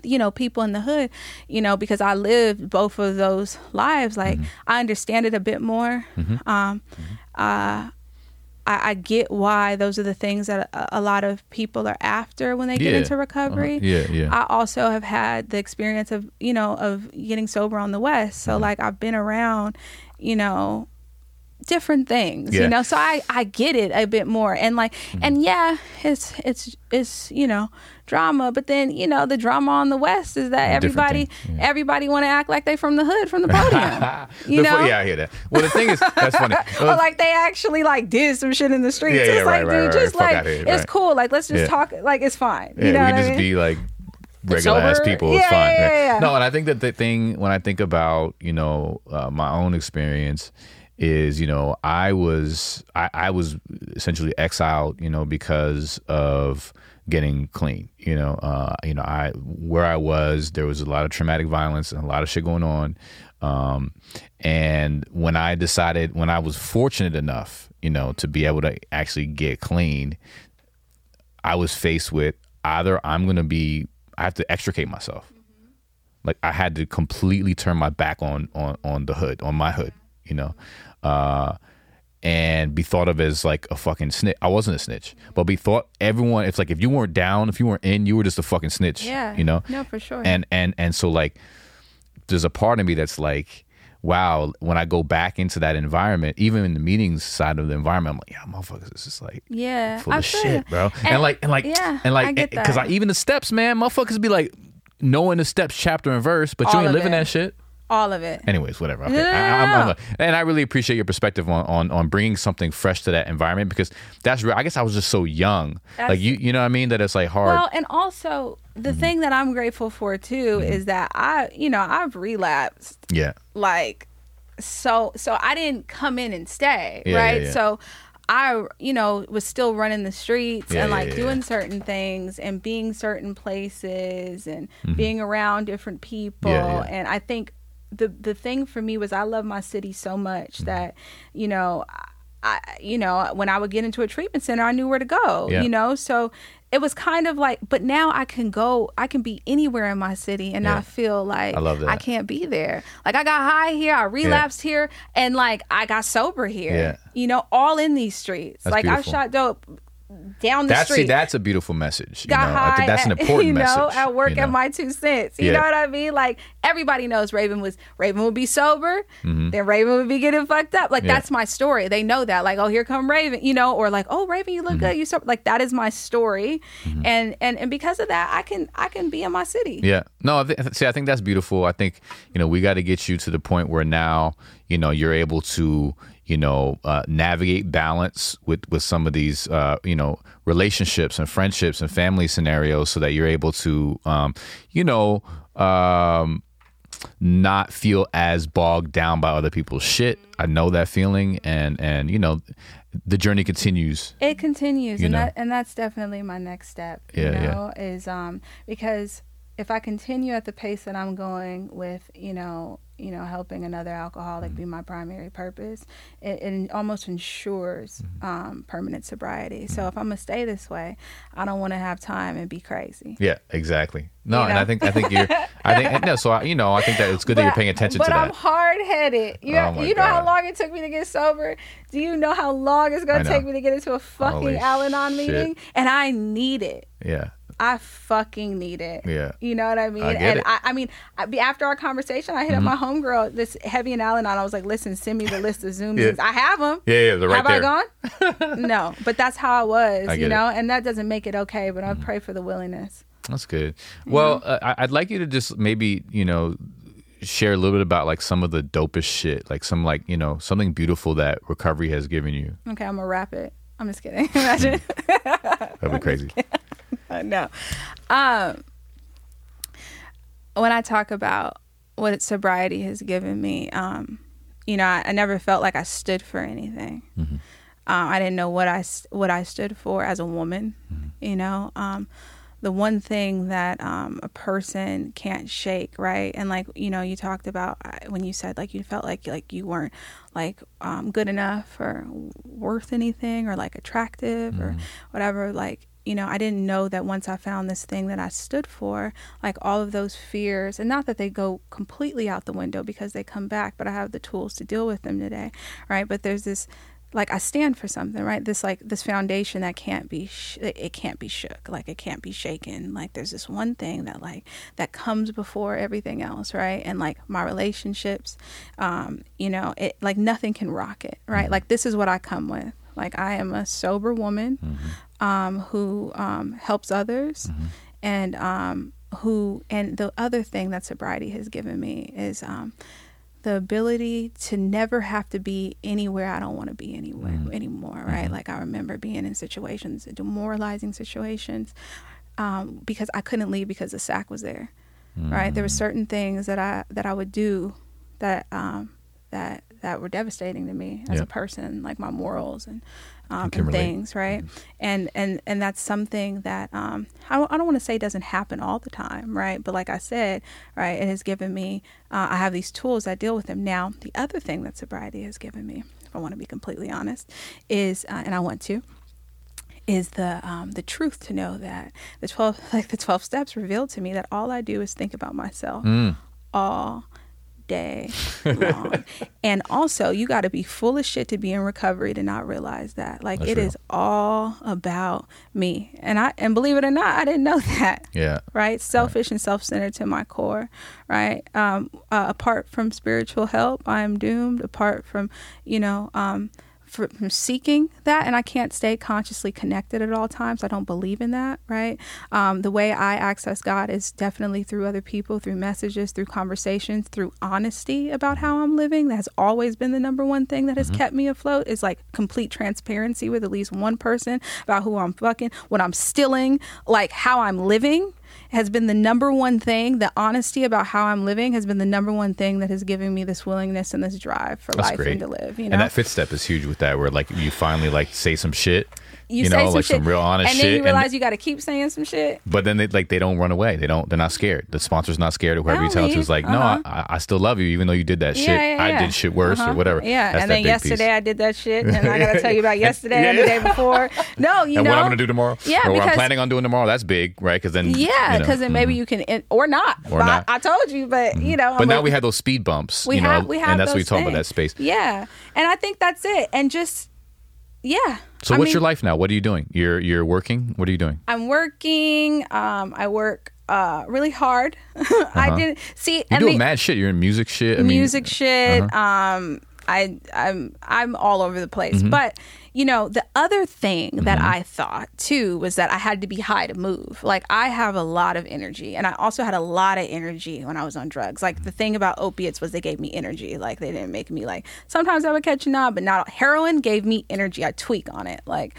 you know people in the hood you know because i lived both of those lives like i understand it a bit more um uh I, I get why those are the things that a, a lot of people are after when they get Yeah. into recovery. Uh-huh. Yeah, yeah. I also have had the experience of you know of getting sober on the west, so Mm-hmm. like I've been around, you know, different things, Yeah. Mm-hmm. you know. So I I get it a bit more, and like and yeah, it's it's it's you know drama, but then you know the drama on the west is that everybody yeah. everybody want to act like they from the hood from the podium, <laughs> you The know. yeah, I hear that. Well, the thing is, that's funny. <laughs> or like they actually like did some shit in the streets. Yeah, yeah, it's right, like, right, dude, right, just like here, it's cool. Like let's just Yeah. talk. Like it's fine. Yeah, you know we just mean? be like regular ass people. It's fine. yeah, yeah, yeah. No, and I think that the thing when I think about you know uh, my own experience is you know I was I, I was essentially exiled you know because of getting clean you know uh, you know I where I was there was a lot of traumatic violence and a lot of shit going on um, and when I decided when I was fortunate enough you know to be able to actually get clean I was faced with either I'm going to be I have to extricate myself. Like I had to completely turn my back on on on the hood, on my hood, you know. Uh and be thought of as like a fucking snitch. I wasn't a snitch, but be thought everyone. It's like if you weren't down, if you weren't in, you were just a fucking snitch. Yeah. you know. No, for sure. And and and so like, there's a part of me that's like, wow. When I go back into that environment, even in the meetings side of the environment, I'm like, yeah, motherfuckers, is just like yeah, full I of shit, bro. And, like and like yeah, and like I because eh, that. I even the steps, man, motherfuckers be like knowing the steps chapter and verse, but you ain't living it. that shit. All of it. Anyways, whatever. Okay. No, no, I, I'm- I'm and I really appreciate your perspective on, on on bringing something fresh to that environment because that's real. I guess I was just so young, That's- like you, you know what I mean. That it's like hard. Well, and also the Mm-hmm. thing that I'm grateful for too is that I, you know, I've relapsed yeah, like so so I didn't come in and stay, Yeah, right? yeah, yeah. So I, you know, was still running the streets Yeah, and like yeah, doing certain things and being certain places and being around different people. Mm-hmm. Yeah, yeah. And I think the the thing for me was I love my city so much Mm-hmm. that, you know, I, you know, when I would get into a treatment center, I knew where to go, Yeah. you know? So it was kind of like, but now I can go, I can be anywhere in my city and Yeah. not feel like I love that. I can't be there. Like I got high here, I relapsed here, and like I got sober here. Yeah. You know, all in these streets. That's like I shot dope down the that's see, street. that's a beautiful message. You know, high I think that's an <laughs> important you know, message. at work you know? at my two cents. You Yeah. know what I mean? Like everybody knows Raven was Raven would be sober, then Raven would be getting fucked up. Like Mm-hmm. Yeah. that's my story. They know that. Like, oh, here come Raven, you know, or like, oh, Raven, you look Mm-hmm. good. You sober. Like that is my story, and and and because of that, I can I can be in my city. Yeah. No, I th- see, I think that's beautiful. I think, you know, we got to get you to the point where now, you know, you're able to, you know, uh, navigate balance with, with some of these, uh, you know, relationships and friendships and family scenarios so that you're able to, um, you know, um, not feel as bogged down by other people's shit. I know that feeling. And, and, you know, the journey continues. it continues You and know? that and that's definitely my next step you Yeah, yeah. know is um because if i continue at the pace that i'm going with you know you know helping another alcoholic Mm-hmm. be my primary purpose it, it almost ensures Mm-hmm. um permanent sobriety so if i'm gonna stay this way i don't want to have time and be crazy Yeah, exactly. No, You and I think I think you're. I think no. So I, you know, I think that it's good that you're paying attention to that. but I'm hard headed. You, Oh you know how long it took me to get sober? Do you know how long it's gonna take me to get into a fucking Holy Al Anon shit. meeting? And I need it. Yeah, I fucking need it. Yeah. You know what I mean? I and it. Mm-hmm. I, I mean, after our conversation, I hit up my homegirl, this heavy and Al Anon. I was like, listen, send me the list of Zoom Yeah. meetings. I have them. yeah, yeah. They're right have there. I gone? <laughs> no, but that's how I was, I you know, and that doesn't make it okay. But Mm-hmm. I pray for the willingness. That's good. Well, uh, I- I'd like you to just maybe you know share a little bit about like some of the dopest shit, like some like you know something beautiful that recovery has given you. Okay, I'm gonna wrap it. I'm just kidding. <laughs> Imagine. That'd be <laughs> crazy. No. Um, when I talk about what sobriety has given me, um, you know, I, I never felt like I stood for anything. Mm-hmm. Uh, I didn't know what I what I stood for as a woman. Mm-hmm. You know, um, the one thing that um, a person can't shake, right? And like you know, you talked about uh, when you said like you felt like like you weren't like um, good enough or worth anything or like attractive or whatever. Like you know, I didn't know that once I found this thing that I stood for, like all of those fears, and not that they go completely out the window because they come back, but I have the tools to deal with them today, right? But there's this like I stand for something, right? This like this foundation that can't be sh- it can't be shook, like it can't be shaken. Like there's this one thing that like that comes before everything else, right? And like my relationships, um, you know, it like nothing can rock it, right? Like this is what I come with. Like I am a sober woman um, who um, helps others, and um, who and the other thing that sobriety has given me is um, the ability to never have to be anywhere I don't want to be anywhere anymore. Right? Like I remember being in situations, demoralizing situations, um, because I couldn't leave because the sack was there. Right? There were certain things that I that I would do that um, that that were devastating to me as Yeah. a person, like my morals and um, and things, right? And and and that's something that um, I don't, I don't want to say doesn't happen all the time, right? But like I said, right, it has given me. Uh, I have these tools that deal with them. Now, the other thing that sobriety has given me, if I want to be completely honest, is uh, and I want to is the um, the truth to know that the twelve <laughs> like the twelve steps revealed to me that all I do is think about myself Mm. all day <laughs> long. and also, you got to be full of shit to be in recovery to not realize that. Like That's it real. is all about me. And I and believe it or not, I didn't know <laughs> that. Yeah. Right, selfish and self-centered to my core. Right, um, uh, apart from spiritual help, I am doomed. Apart from, you know, um, from seeking that, and I can't stay consciously connected at all times. I don't believe in that. Right, um, the way I access God is definitely through other people, through messages, through conversations, through honesty about how I'm living. That has always been the number one thing that has kept me afloat. Is like complete transparency with at least one person about who I'm fucking, what I'm stealing, like how I'm living has been the number one thing. The honesty about how I'm living has been the number one thing that has given me this willingness and this drive for That's life great. and to live. You know, And that fifth step is huge with that, where like you finally like say some shit, you, you, say know, some like shit, some real honest and shit, then you and- realize you got to keep saying some shit. but then they like they don't run away. They don't. They're not scared. The sponsor's not scared of whoever you don't tell it to. Is like, Uh-huh. no, I, I still love you, even though you did that shit. Yeah, yeah, I did shit worse Uh-huh. or whatever. Yeah, That's and then big piece. yesterday I did that shit, and I got to <laughs> tell you about yesterday and the day before. No, <laughs> you know. and know what I'm gonna do tomorrow, Yeah, or what I'm planning on doing tomorrow. That's big, right? Because then, Yeah, you know, because then maybe mhm. you can, or not. Or But not. I, I told you, but you know. But now we had those speed bumps, we have we have and that's what we talk about that space. Yeah, and I think that's it. And just yeah. So I what's mean, your life now? What are you doing? You're you're working. What are you doing? I'm working. Um, I work uh really hard. <laughs> I didn't see Uh-huh. You're and doing mad shit. You're in music shit. I mean, uh-huh. music shit. Um, I I'm I'm all over the place. Mm-hmm. But you know, the other thing that I thought too was that I had to be high to move. Like I have a lot of energy, and I also had a lot of energy when I was on drugs. Like the thing about opiates was they gave me energy. Like they didn't make me like sometimes I would catch a knob, but not heroin gave me energy. I tweak on it. Like,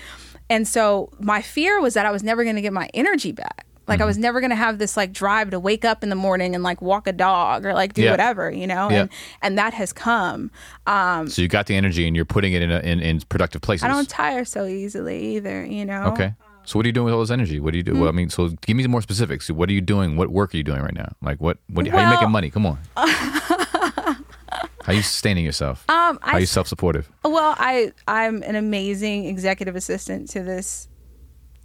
and so my fear was that I was never going to get my energy back. Like Mm-hmm. I was never gonna have this like drive to wake up in the morning and like walk a dog or like do Yeah. whatever, you know. Yeah. And and that has come. Um, So you got the energy and you're putting it in a, in, in productive places. I don't tire so easily either, you know. Okay. So what are you doing with all this energy? What do you do? Hmm. Well, I mean, so give me some more specifics. What are you doing? What work are you doing right now? Like what? What? how are you making money? Come on. <laughs> how are you sustaining yourself? Um, how are you self-supportive? well, I I'm an amazing executive assistant to this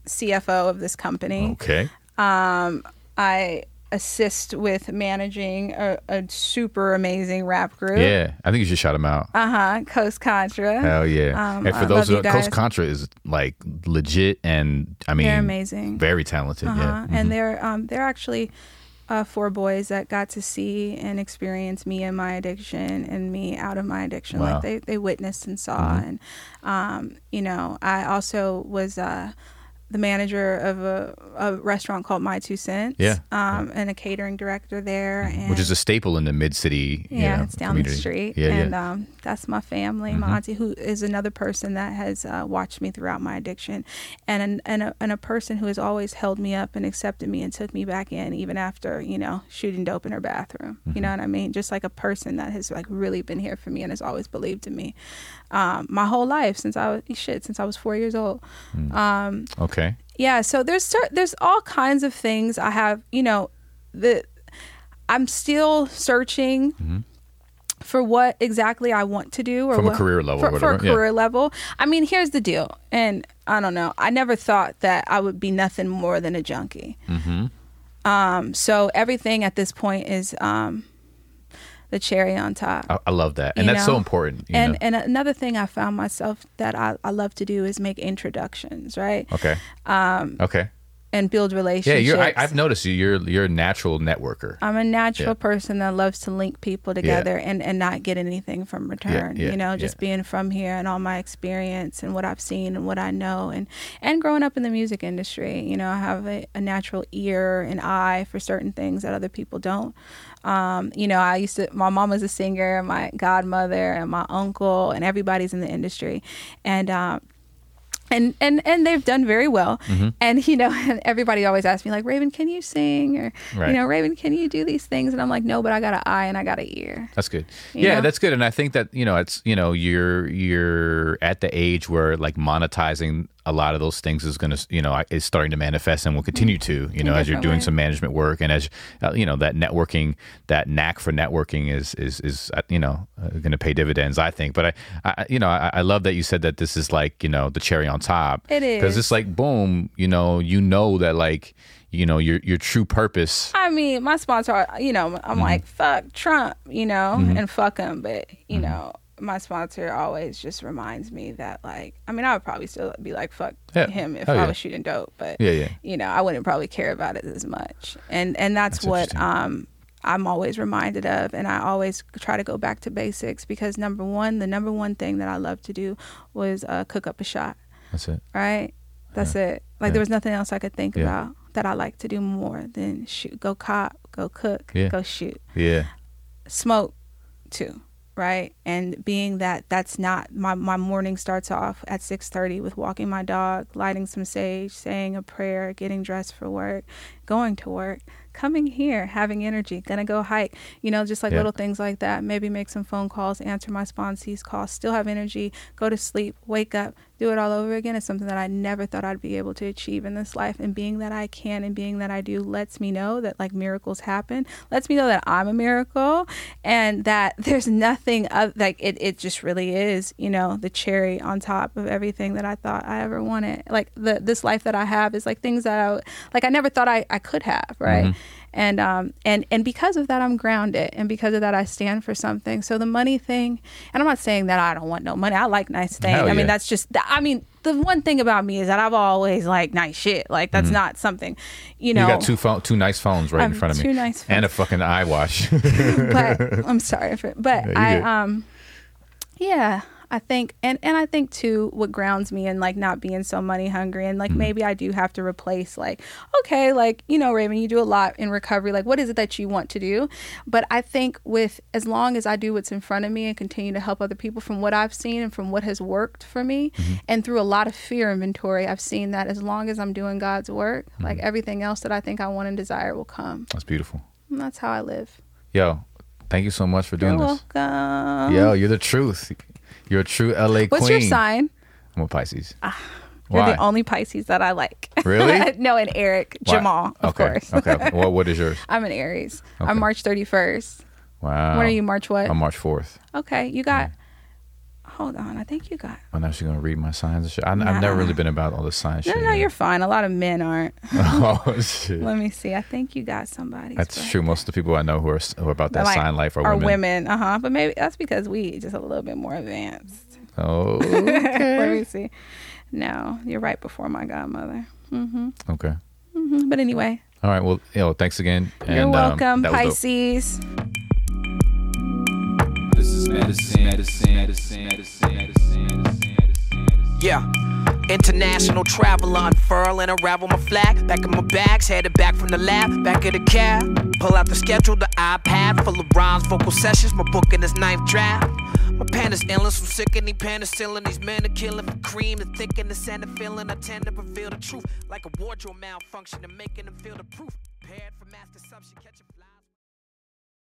CFO of this company. Okay. Um, I assist with managing a, a super amazing rap group. Yeah, I think you should shout them out. Uh huh. Coast Contra. Hell yeah! Um, and for I those love who Coast. Contra is like legit, and I mean, They're amazing. very talented. Uh-huh. Yeah, Mhm. And they're um, they're actually uh, four boys that got to see and experience me and my addiction and me out of my addiction. Wow. Mm-hmm. Like they, they witnessed and saw. And, um, you know, I also was uh, the manager of a, a restaurant called My Two Cents. Yeah. Um, and a catering director there. And which is a staple in the mid city. yeah, it's down community. the street. Yeah, and yeah. Um, that's my family, Mhm. my auntie, who is another person that has uh, watched me throughout my addiction, and an, and, a, and a person who has always held me up and accepted me and took me back in, even after you know shooting dope in her bathroom. Mm-hmm. You know what I mean? Just like a person that has like really been here for me and has always believed in me, um, my whole life since I was shit since I was four years old. Mm. Okay. yeah so there's cer- there's all kinds of things i have you know the i'm still searching for what exactly i want to do or From a career level for, or for a whatever, yeah. career level i mean here's the deal and i don't know i never thought that i would be nothing more than a junkie Mm-hmm. um so everything at this point is um the cherry on top I, I love that, and that's so important. You and know? and another thing i found myself that I, I love to do is make introductions right okay. um Okay. and build relationships. Yeah, you're. I, I've noticed you. You're. You're a natural networker. I'm a natural Yeah. person that loves to link people together and, and not get anything from return. yeah, you know, just yeah. being from here and all my experience and what I've seen and what I know and and growing up in the music industry, you know, I have a, a natural ear and eye for certain things that other people don't. Um, you know, I used to my mom was a singer, my godmother and my uncle and everybody's in the industry. And um and and and they've done very well Mm-hmm. and you know <laughs> and everybody always asks me like raven can you sing or Right. you know raven can you do these things and i'm like no but i got an eye and i got an ear That's good. You yeah, know? that's good. And I think that you know, it's you know, you're you're at the age where like monetizing a lot of those things is going to, you know, is starting to manifest and will continue to, you know, as you're doing some management work and as, uh, you know, that networking, that knack for networking is, is, is, uh, you know, uh, going to pay dividends, I think. But I, I you know, I, I love that you said that this is like, you know, the cherry on top. It Because it's like, boom, you know, you know that like, you know, your, your true purpose. I mean, my sponsor, you know, I'm Mm-hmm. like, fuck Trump, you know, and fuck him. But, you know, my sponsor always just reminds me that, like, I mean, I would probably still be like, fuck Yeah. him if Oh, I yeah. was shooting dope. But, Yeah, yeah. you know, I wouldn't probably care about it as much. And, and that's, That's what, um, I'm always reminded of, and I always try to go back to basics because number one, the number one thing that I love to do was uh, cook up a shot That's it. right? That's it. Like Yeah. there was nothing else I could think Yeah. about that I like to do more than shoot, go cop, go cook, Yeah. go shoot, Yeah. smoke too, right? And being that that's not my my morning starts off at 6:30 with walking my dog, lighting some sage, saying a prayer, getting dressed for work, going to work, coming here, having energy, gonna go hike, you know, just like Yeah. little things like that. Maybe make some phone calls, answer my sponsees calls, still have energy, go to sleep, wake up, do it all over again is something that I never thought I'd be able to achieve in this life. And being that I can and being that I do lets me know that like miracles happen, lets me know that I'm a miracle and that <laughs> there's nothing oth- like it, it just really is, you know, the cherry on top of everything that I thought I ever wanted. Like the this life that I have is like things that I like I never thought I, I could have, right? Mm-hmm. And um and and because of that I'm grounded and because of that I stand for something. So the money thing, and I'm not saying that I don't want no money. I like nice things. Hell I yeah. mean that's just I mean the one thing about me is that I've always liked nice shit. Like that's not something, you know. You got two phone, two nice phones right in Um, front of me. two nice phones. And a fucking eye watch. <laughs> but <laughs> I'm sorry for but Yeah, I um yeah, I think and and I think too what grounds me in like not being so money hungry and Mm-hmm. like maybe I do have to replace like okay, like you know Raven, you do a lot in recovery. Like what is it that you want to do? But I think with as long as I do what's in front of me and continue to help other people from what I've seen and from what has worked for me Mm-hmm. and through a lot of fear inventory, I've seen that as long as I'm doing God's work, Mm-hmm. like everything else that I think I want and desire will come. That's beautiful. And that's how I live. Yo, thank you so much for doing You're this. welcome. Yo, you're the truth. You're a true LA What's queen. your sign? I'm a Pisces. Ah, you're Why? the only Pisces that I like. Really? <laughs> no, and Eric, Why? Jamal, of okay. course. okay. Well, what is yours? <laughs> I'm an Aries. Okay. I'm March 31st. Wow. When are you? March what? I'm March 4th. okay, you got. Hold on, I think you got. I'm actually going to read my signs and shit. I, I've never really been about all the signs. No, shit. no, you're fine. A lot of men aren't. <laughs> oh, shit. Let me see. I think you got somebody. That's true. Most of the people I know who are, who are about that sign life are, women. are women. women. Uh huh. But maybe that's because we just a little bit more advanced. Oh, <laughs> Let me see. No, you're right before my godmother. hmm okay. hmm But anyway, All right. Well, yo, thanks again. you're And, um, welcome, that was dope. Pisces. This is medicine, medicine, medicine, medicine, medicine, medicine, medicine. Yeah. International traveler, unfurl and unravel my flag. Back in my bags, headed back from the lab, back of the cab. Pull out the schedule, the iPad full of rhymes, vocal sessions. My book in this ninth draft. My pen is endless, I'm sick penicillin. These men are killing for cream, the thick and the center feeling. I tend to reveal the truth like a wardrobe malfunction and making them feel the proof.